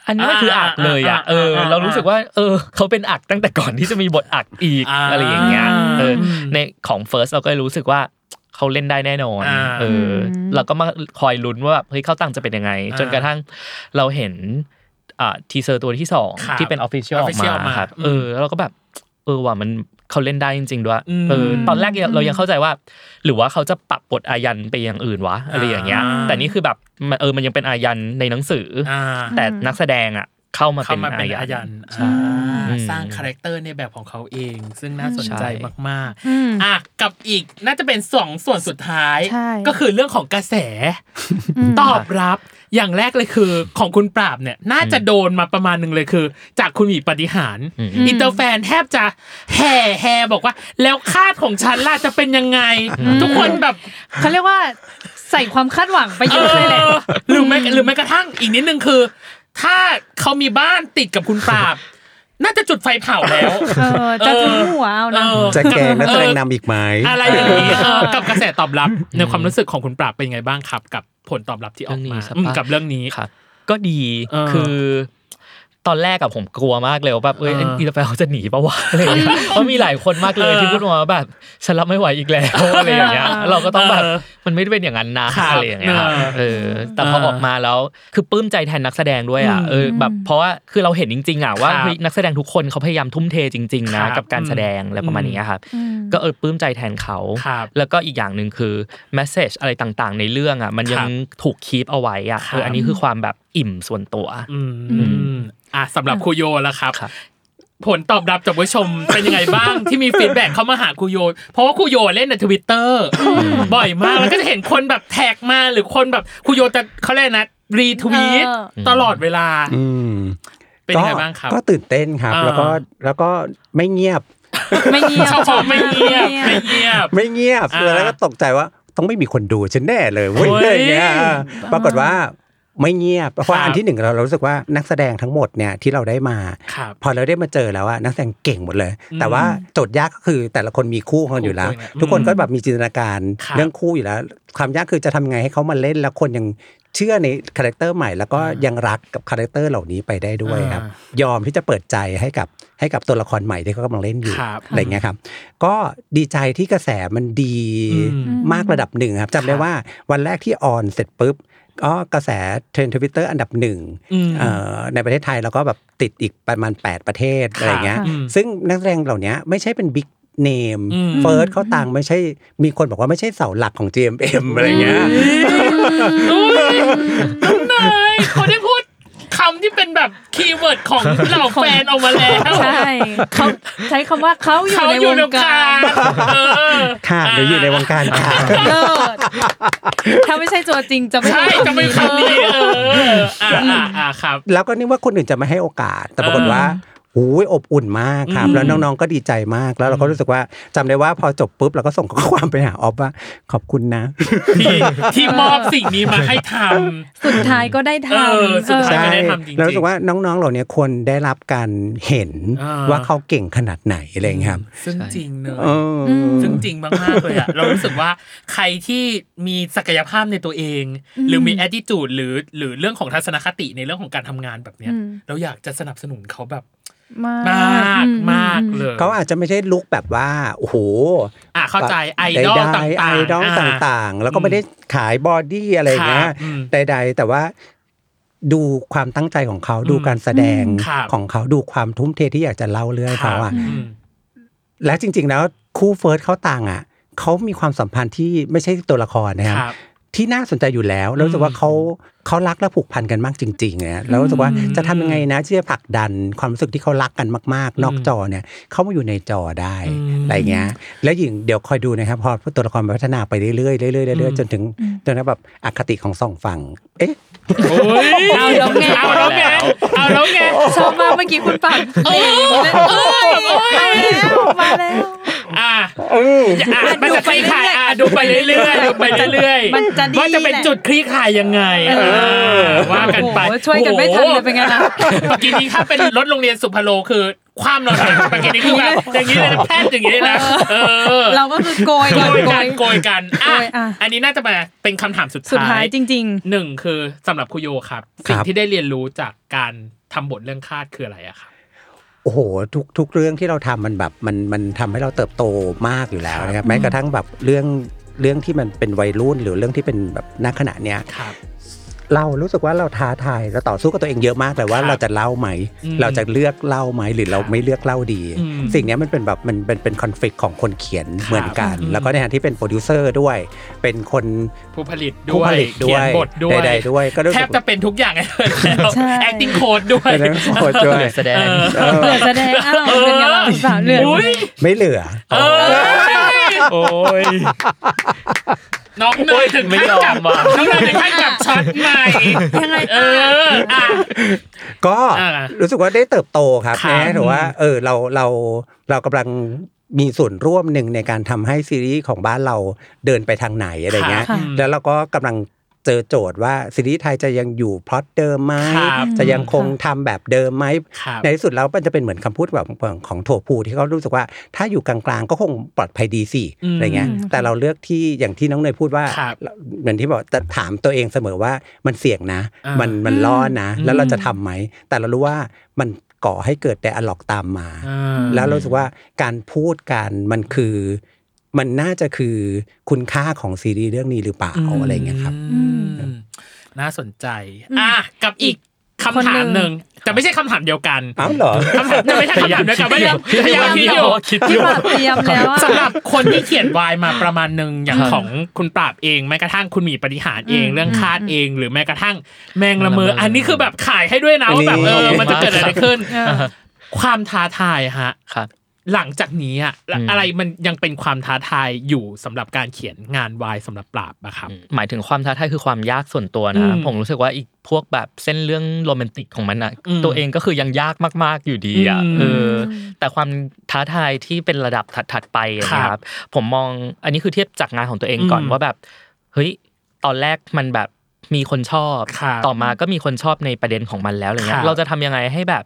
อ๋ออันนี้มันคืออักเลยอะอ่าเอออ่าอ่าเรารู้สึกว่า เออ เขาเป็นอักตั้งแต่ก่อนที่จะมีบทอักอีกอ่าอะไรอย่างเงี้ยเอออืมในของ First เราก็เลยรู้สึกว่าเขาเล่นได้แน่นอนอ่าเออ เราก็มาคอยลุ้นว่าแบบเฮ้ยเข้าตังจะเป็นยังไงอ่าจนกระทั่งเราเห็นอ่า teaser ตัวที่สองครับที่เป็น official ออก official มาครับอืมเออแล้วเราก็แบบเออว่ามัน เขาเล่นได้จริง ๆ ด้วยอืมเออตอนแรกเรายังเข้าใจว่า หรือว่าเขาจะปรับบทอายันไปอย่างอื่นวะอะไรอย่างเงี้ยอ่าแต่นี่คือแบบมันเออมันยังเป็นอายันในหนังสือออ่าแต่นักแสดงอะ เข้ามาเข้าเป็นมาเป็นอาอายัยันนใช่อ่าอืมสร้าง character ในแบบของเขาเอง ซึ่งน่าสนใจใช่มากอืมๆอะกับอีกน่าจะเป็นสองส่วนสุดท้ายใช่ก็คือเรื่องของกระแสมตอบรับอย่างแรกเลยคือของคุณปราบเนี่ยน่าจะโดนมาประมาณหนึ่งเลยคือ จากคุณหมีปาฏิหาริย์อืม inter fan แทบจะแห่แห่บอกว่า แล้วคาดของฉันล่ะจะเป็นยังไง ทุกคนแบบเขาเรียกว่าใส่ความคาดหวังไปเยอะเลยแหละเออหรือแม้หรือแม้กระทั่งอีกนิดนึงคือ ถ้าเขามีบ้านติดกับคุณปราบ น่าจะจุดไฟเผาแล้วเออจะถึงหัวเอานะเออจะแกงนักแสดงนำอีกไหมอะไรอย่างนี้เออกับกระแสตอบรับในความรู้สึกของคุณปราบเป็นยังไงบ้างครับ กับผลตอบรับที่ออกมาเรื่องนี้ใช่ปะอืมกับเรื่องนี้ครับก็ดีเออคือ ตอนแรกอะผมกลัวมากเลยว่าแบบเอ้ยอ่าอีตาแฟเขาจะหนีปะวะอะไรอย่างเงี้ยเพราะมีหลายคนมากเลยที่พูดมาว่าแบบฉันรับไม่ไหวอีกแล้วอะไรอย่างเงี้ยเราก็ต้องแบบเออมันไม่ได้เป็นอย่างนั้นนะครับอะไรอย่างเงี้ยครับเออเออ แต่พอเออออกมาแล้วคือปลื้มใจแทนนักแสดงด้วยอะอืมเออแบบเพราะว่าคือเราเห็นจริงๆอะว่าครับเฮ้ยนักแสดงทุกคนเขาพยายามทุ่มเทจริงๆครันะบกับการแสดงอะไรประมาณนี้ครับอืมก็เออปลื้มใจแทนเขาครับแล้วก็อีกอย่างหนึ่งคือ message อะไรต่างๆ ในเรื่องอะมันยังครับถูก keep เอาไว้อะครับเอออันนี้คือความแบบอิ่มส่วนตัว อืมอะสำหรับครูโยแล้วครับครับ ผลตอบรับจากผู้ชมเป็นยังไงบ้างที่มี feedback เข้ามาหาครูโย เพราะว่าครูโยเล่นในทวิตเตอร์บ่อยมากแล้วก็จะเห็นคนแบบ tag มาหรือคนแบบครูโยจะเขาเรียกนะ retweet เออตลอดเวลาอืมเป็นยังไงบ้างครับ ก็ตื่นเต้นครับอ่าแล้วก็แล้วก็ไม่เงียบ ไม่เงียบชอบความไม่เงียบ ไม่เงียบ ไม่เงียบอ่าแล้วก็ตกใจว่าต้องไม่มีคนดูฉันแน่เลยเว้ยโอ้ยอะไรอย่างเงี้ยปรากฏว่า ไม่เงียบ เพราะว่าครับอันที่หนึ่งเราเรารู้สึกว่านักแสดงทั้งหมดเนี่ยที่เราได้มาครับพอเราได้มาเจอแล้วว่านักแสดงเก่งหมดเลยอืมแต่ว่าโจทย์ยากก็คือแต่ละคนมีคู่ของเขาอยู่แล้วคู่เนี่ยทุกคนอืมก็แบบมีจินตนาการครับเรื่องคู่อยู่แล้ว ความยากคือจะทำไงให้เขามาเล่นแล้วคนยังเชื่อใน character ใหม่แล้วก็ยังรักกับ character เหล่านี้ไปได้ด้วยครับ ยอมที่จะเปิดใจให้กับให้กับตัวละครใหม่ที่เขากำลังเล่นอยู่ครับอะไรเงี้ยครับ ก็ดีใจที่กระแสมันดีอืมมากระดับหนึ่งครับจำได้ครับว่าวันแรกที่ on เสร็จปุ๊บ ก็กระแสเทรนทวิตเตอร์อันดับหนึ่งอืมเอ่อในประเทศไทยแล้วก็แบบติดอีกประมาณ 8 ประเทศอะไรเงี้ยอืมซึ่งนักแสดงเหล่านี้ไม่ใช่เป็น big name อืมเฟิร์สข้าวตังไม่ใช่มีคนบอกว่าไม่ใช่เสาหลักของ GMM อะไรเงี้ยอุ้ยน้องนายเขาได้พูด คำที่เป็นแบบคีย์เวิร์ดของเหล่าแฟนออกมาแล้วใช่เขาใช้คำว่าเขาอยู่เขาในอวยู่งในการเออค่ะหรืออยู่ในวงการค่ะเลิศถ้าไม่ใช่ตัวจริงจะไม่ใช่จะเป็นคำนี้เอออ่าอ่าอ่าครับ แล้วก็นึกว่าคนอื่นจะไม่ให้โอกาสแต่ปรากฏว่า โอ้ยอบอุ่นมากครับอืมแล้วน้องๆก็ดีใจมากแล้วเราก็รู้สึกว่าจำได้ว่าพอจบปุ๊บเราก็ส่งข้อความไปหาออฟว่าขอบคุณนะ ที่ที่มอบสิ่งนี้มาให้ทสุดท้ายก็ได้ทเออำสุดท้ายเออไม่ได้ทำจริงๆเรารู้สึกว่าน้องๆเหล่านี้ควรได้รับการเห็นอ่าว่าเขาเก่งขนาดไหนอะไรอย่างเงี้ยครับซึ่งจริงเนอะเอออซึ่งจริงมากๆเลยอะเรารู้สึกว่าใครที่มีศักยภาพในตัวเอง หรือมี attitude หรือหรือเรื่องของทัศนคติในเรื่องของการทำงานแบบเนี้ยอืมเราอยากจะสนับสนุนเขาแบบ มากมากอืมากเลยเขาอาจจะไม่ใช่ลุกแบบว่าโอ้โหอะเข้าใจไอดอลใดต่างๆๆไอดอลอ่าต่างๆ แล้วก็ไม่ได้ขาย body อะไรอย่างเงี้ยครับอืมใด ๆ แต่ว่าดูความตั้งใจของเขาดูการแสดงครับของเขาดูความทุ่มเทที่อยากจะเล่าเรื่องให้เขาอะอืมและจริง ๆ แล้วคู่เฟิร์สข้าวตังอะเขามีความสัมพันธ์ที่ไม่ใช่ตัวละครนะครับครับ ที่น่าสนใจอยู่แล้ว แล้วรู้สึกว่าเขาเขารักและผูกพันกันมากจริงๆเนี่ยแล้วรู้สึกว่าจะทำยังไงนะที่จะผลักดันความรู้สึกที่เขารักกันมาก ๆ นอกจอเนี่ยเข้ามาอยู่ในจอได้อืมอะไรเงี้ยแล้วยิ่งเดี๋ยวคอยดูนะครับพอตัวละครพัฒนาไปเรื่อยๆเรื่อยๆเรื่อยๆจนถึงจนถึงแบบอคติของสองฝั่งเอ๊ะโอ้ยเอาแล้วไงเอาแล้วไงเอาแล้วไงชอบมากเมื่อกี้คุณปั่นเอ้ยเอ้ยมาแล้วมาแล้ว อะอะมันจะคลี่คลายอะดูไปเรื่อยๆดูไปเรื่อยๆมันจะดีว่าจะเป็นแหละจุดคลี่คลายยังไงเออเออว่ากันไปโอ้โหช่วยกันไม่ทันเลยเป็นไงล่ะเมื่อกี้นี้ถ้าเป็นรถโรงเรียนสุพรรณโลคือความเราเลยเมื่อกี้นี้คือแบบอย่างนี้เลยนะแพทย์อย่างนี้เลยนะเออเราก็คือโกยโกกันยโกกันยโกยกันอะโกยอะอันนี้น่าจะมาเป็นคำถามสุดสุดท้าท้ายยจริงหนึ่งคือสำหรับคุโยครับครับสิ่งที่ได้เรียนรู้จากการทำบทเรื่องคาดคืออะไรอะครับ โอ้โหทุกทุกเรื่องที่เราทำมันแบบมันมันทำให้เราเติบโตมากอยู่แล้วนะครับแม้กระทั่งแบบเรื่องเรื่องที่มันเป็นวัยรุ่นหรือเรื่องที่เป็นแบบณขณะเนี้ยครับ เรารู้สึกว่าเราท้าทายเราต่อสู้กับตัวเองเยอะมากเลยว่าครับเราจะเล่าไหม อืมเราจะเลือกเล่าไหมหรือเราครับไม่เลือกเล่าดี อืมสิ่งเนี้ยมันเป็นแบบมันเป็นเป็นคอนฟ lict ของคนเขียนครับ เหมือนกัน อืม แล้วก็ในฐานะที่เป็นโปรดิวเซอร์ด้วย เป็นคนผู้ผลิตด้ผู้วยผลิตด้เขีวยนบทด้วย ใดๆด้วยก็รู้แทสึบกจะเป็นทุกอย่างเลยแล้ว ใช่ acting coach ด้วยเป็นนักโทษด้วยเหลือแสดง เออๆเหลือแสดงอ้าวเป็นไงล่ะสาวเหลือ อุ้ยไม่เหลือ เออโอ้ย น้องเนยถึงไม่ขั้นยอมกับว่ะน้องเนยถึงขั้นกับช็อตใหม่ยังไงเอออะก็อ่ารู้สึกว่าได้เติบโตครับครับนะถือว่า เออเราเราเรากำลังมีส่วนร่วมหนึ่งในการทำให้ซีรีส์ของบ้านเราเดินไปทางไหนอะไรเงี้ยค่ะแล้วเราก็กำลัง เจอโจทย์ว่าซีรีส์ไทยจะยังอยู่พล็อตเดิมไหมครับจะยังคงทำแบบเดิมไหมครับในที่สุดแล้วมันจะเป็นเหมือนคำพูดแบบของโถภูที่เขารู้สึกว่าถ้าอยู่กลางๆก็คงปลอดภัยดีสิอืมอะไรเงี้ยแต่เราเลือกที่อย่างที่น้องเนยพูดว่าครับเหมือนที่บอกจะถามตัวเองเสมอว่ามันเสี่ยงนะอ่ามัมันมันล่อนะอืมแล้วเราจะทำไหม แต่เรารู้ว่ามันก่อให้เกิดแต่อล็อกตามมาอ่าแล้วเรารู้สึกว่าการพูดกันมันคือ มันน่าจะคือคุณค่าของซีรีส์เรื่องนี้หรือเปล่าอะไรเงี้ยครับอืมน่าสนใจอะกับอีกคำถามหนึ่งแต่ไม่ใช่คำถามเดียวกันอ้าวเหรอคำถามจะไม่ใช่คำถามเดียวกันไม่ได้พยายามคิดอยู่คิดอพี่ยู่ปราบเตรียมแล้วอะสำหรับคนที่เขียนวายมาประมาณหนึ่งอย่างของคุณปราบเองแม้กระทั่งคุณหมีปฏิหารเองอืมเรื่องคาดเองหรือแม้กระทั่งแมงละเมอแมงละเมออัอันนี้คือแบบขายให้ด้วยนะว่าแบบเออนี่มันจะเกิดอะไรขึ้นเออความท้าทายฮะครับ หลังจากนี้อะอืมอะไรมันยังเป็นความท้าทายอยู่สำหรับการเขียนงานวายสำหรับปราบอะครับหมายถึงความท้าทายคือความยากส่วนตัวนะอืมผมรู้สึกว่าอีกพวกแบบเส้นเรื่องโรแมนติกของมันอะอืมตัวเองก็คือยังยากมากๆอยู่ดีอะอืมเออแต่ความท้าทายที่เป็นระดับถัดๆไปอะครับนะครับ ผมมองอันนี้คือเทียบจากงานของตัวเองก่อนอืมว่าแบบเฮ้ยตอนแรกมันแบบมีคนชอบครับต่อมาก็มีคนชอบในประเด็นของมันแล้วอะไรเงี้ครัยบเราจะทำยังไงให้แบบ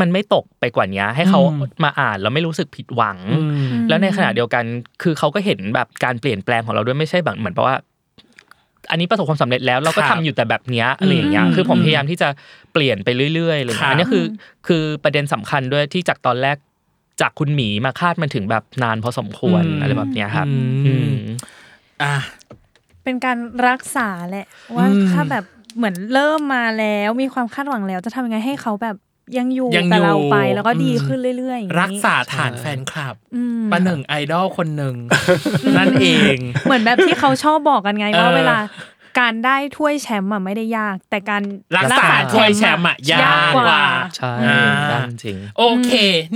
มันไม่ตกไปกว่านี้ให้เขาอืมมาอ่านแล้วไม่รู้สึกผิดหวังอืมแล้วในขณะเดียวกัน คือเขาก็เห็นแบบการเปลี่ยนแปลงของเราด้วยไม่ใช่แบบเหมือนแปลว่า อันนี้ประสบความสำเร็จแล้วเราก็คทำรับอยู่แต่แบบเนี้ยอะไรอย่างเงี้ยอืมคือผมพยายามที่จะเปลี่ยนไปเรื่อยๆเลยครับอันนี้คือ คือประเด็นสำคัญด้วยที่จากตอนแรกจากคุณหมีมาคาดมันถึงแบบนานพอสมควรอะไรแบบเนี้ยครับอืมอืมอะเป็นการรักษาแหละว่าอืมถ้าแบบเหมือนเริ่มมาแล้วมีความคาดหวังแล้ว จะทำยังไงให้เขาแบบ ยังอยู่ยังกับเราอยู่ไปแล้วก็ดีอืมขึ้นเรื่อยๆอย่างนี้รักษาฐานแฟนคลับอืมประหนึ่งไอดอลคนหนึ่งนั่นเอง เหมือนแบบที่เขาชอบบอกกันไงเออว่าเวลาการได้ถ้วยแชมป์อะไม่ได้ยาก แต่การรักษาถ้วยแชมป์อะยากกว่าใช่อ่ายากจริงโอเค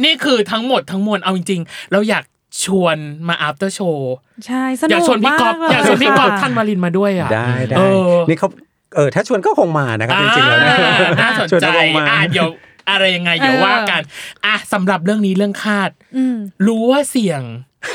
นี่คือทั้งหมดทั้งมวลเอาจริงๆเราอยากชวนมา after show ใช่สอนุยากกชวนพี่ก๊อฟมากอยากชวนพี่ก๊อฟค่ะทันวารินมาด้วยอะได้ได้เออนี่เขาเออถ้าชวนก็คงมานะครับจริงๆแล้วนะอ่าน่าสนชวนใจก็คงมาอะเดี๋ยว อะไรยังไงเดี๋ยวว่ากันอะสำหรับเรื่องนี้เรื่องคาดอืมรู้ว่าเสี่ยง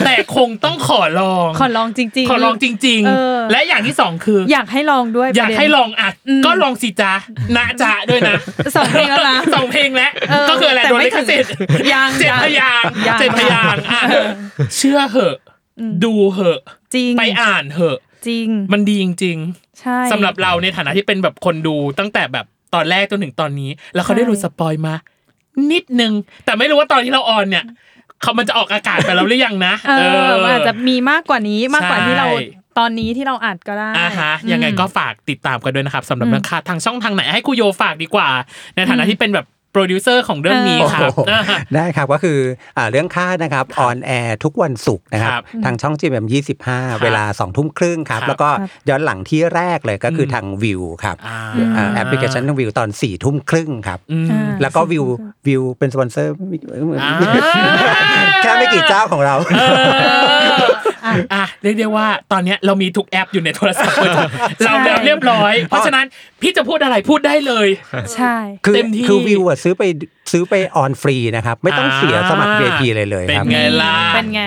แต่คงต้องขอลอง ขอลองจริง ๆ ขอลองจริงเออๆและอย่างที่สองคือ อยากให้ลองด้วย อยากประเด็นให้ลองอะอืมก็ลองสิจ้านะจ๊ะด้วยนะสองเพลงแล้วนะสองเพลงแล้วเออก็คืออะไรแต่โดนไม่ลิขสิทธิ์ถึงยังเจ็ดยังพยางค์ยังเจ็ดพยางค์อะเชื่อเหอะ ดูเหอะจริงไปอ่านเหอะจริง มันดีจริงใช่ๆสำหรับเราในฐานะที่เป็นแบบคนดูตั้งแต่แบบ ตอนแรกจนถึงตอนนี้ แล้วเขาได้รู้สปอยมา นิดนึง แต่ไม่รู้ว่าตอนที่เรา on เนี่ยเขามันจะออกอากาศไปแล้วหรือยังนะเออมันอาจจะมีมากกว่านี้มากกว่าที่เราใช่ตอนนี้ที่เราอัดก็ได้อ่าฮะยังไงก็ฝากติดตามกันด้วยนะครับสำหรับอืมเรื่องคาธทางช่องทางไหนให้ครูโยฝากดีกว่า ในฐานะที่เป็นแบบ โปรดิวเซอร์ของเรื่องนี้ครับโอ้โหอ่าฮะได้ครับก็คืออ่าเรื่องคาธนะครับ on air ทุกวันศุกร์นะครับครับ ทางช่องจีเอ็มยี่สิบห้าเวลาสองทุ่มครึ่งครับครับแล้วก็ย้อนหลังที่แรกเลยก็คืออมทางวิวครับอ่าอ่าแอปพลิเคชันทางวิวตอนสี่ทุ่มครึ่งครับอืมอ่าแล้วก็วิววิวเป็นสปอนเซอร์อ่าแค่ไม่กี่เจ้าของเราเอออะเรียกได้ว่าตอนเนี้ยเรามีทุกแอปอยู่ในโทรศัพท์เราแล้วเรียบร้อย เพราะฉะนั้นพี่จะพูดอะไรพูดได้เลยใช่คือเต็มที่คือวิวอะซื้อไปซื้อไป on ฟรีนะครับ ไม่ต้องเสียสมัครอ่า VIP เลยเลยเป็นครับไงล่ะเป็นไง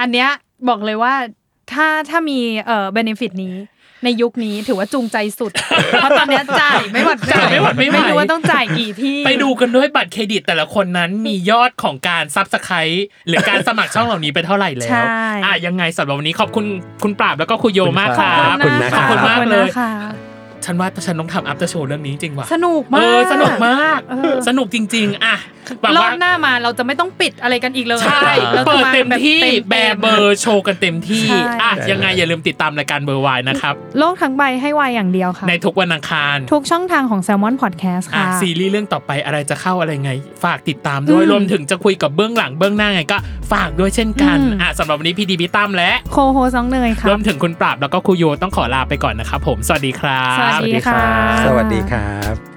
อันเนี้ยบอกเลยว่าถ้าถ้ามีเอ่อเบนฟิตนี้ ในยุคนี้ถือว่าจูงใจสุด เพราะตอนเนี้ยจ่ายไม่หวัดจ่ายไม่หวัดไม่ไหวไม่รู้ว่าต้องจ่ายกี่ที่ ไปดูกันด้วยบัตรเครดิตแต่ละคนนั้นมียอดของการซับสไครต์หรือการสมัครช่องเหล่านี้ไปเท่าไหร่แล้ใช่วอะยังไงสำหรับวันนี้ขอบคุณคุณปราบแล้วก็คุณโยมากครับขอบคุณนะขอบคุณมากเลยค่ะ ฉันว่าฉันต้องทำอัพเตอร์โชว์เรื่องนี้จริงว่ะสนุกเอมากอสนุกมากเออสนุกจริง ๆ อะหวังรอว่าบหน้ามาเราจะไม่ต้องปิดอะไรกันอีกเลยใช่ราจะเปิดเต็มาที่บบแบร์เบอร์โชว์กันเต็มที่ใช่อะยังไงอย่าลืมติดตามรายการเบอร์วายนะครับโลกทั้งใบให้วายอย่างเดียวค่ะ ในทุกวันอังคาร ทุกช่องทางของ Salmon Podcast อะค่ะซีรีส์เรื่องต่อไปอะไรจะเข้าอะไรไง ฝากติดตามด้วยอืมรวมถึงจะคุยกับเบื้องหลังเบื้องหน้าไงก็ ฝากด้วยเช่นกันอืมอะสำหรับวันนี้พี่ดีพี่ตั้มและโคโฮซองเนยค่ะรวมถึงคุณปราบแล้วก็ครูโยต้องขอลาไปก่อนนะครับผมสวัสดีครับสวัสดีค่ะ สวัสดีครับ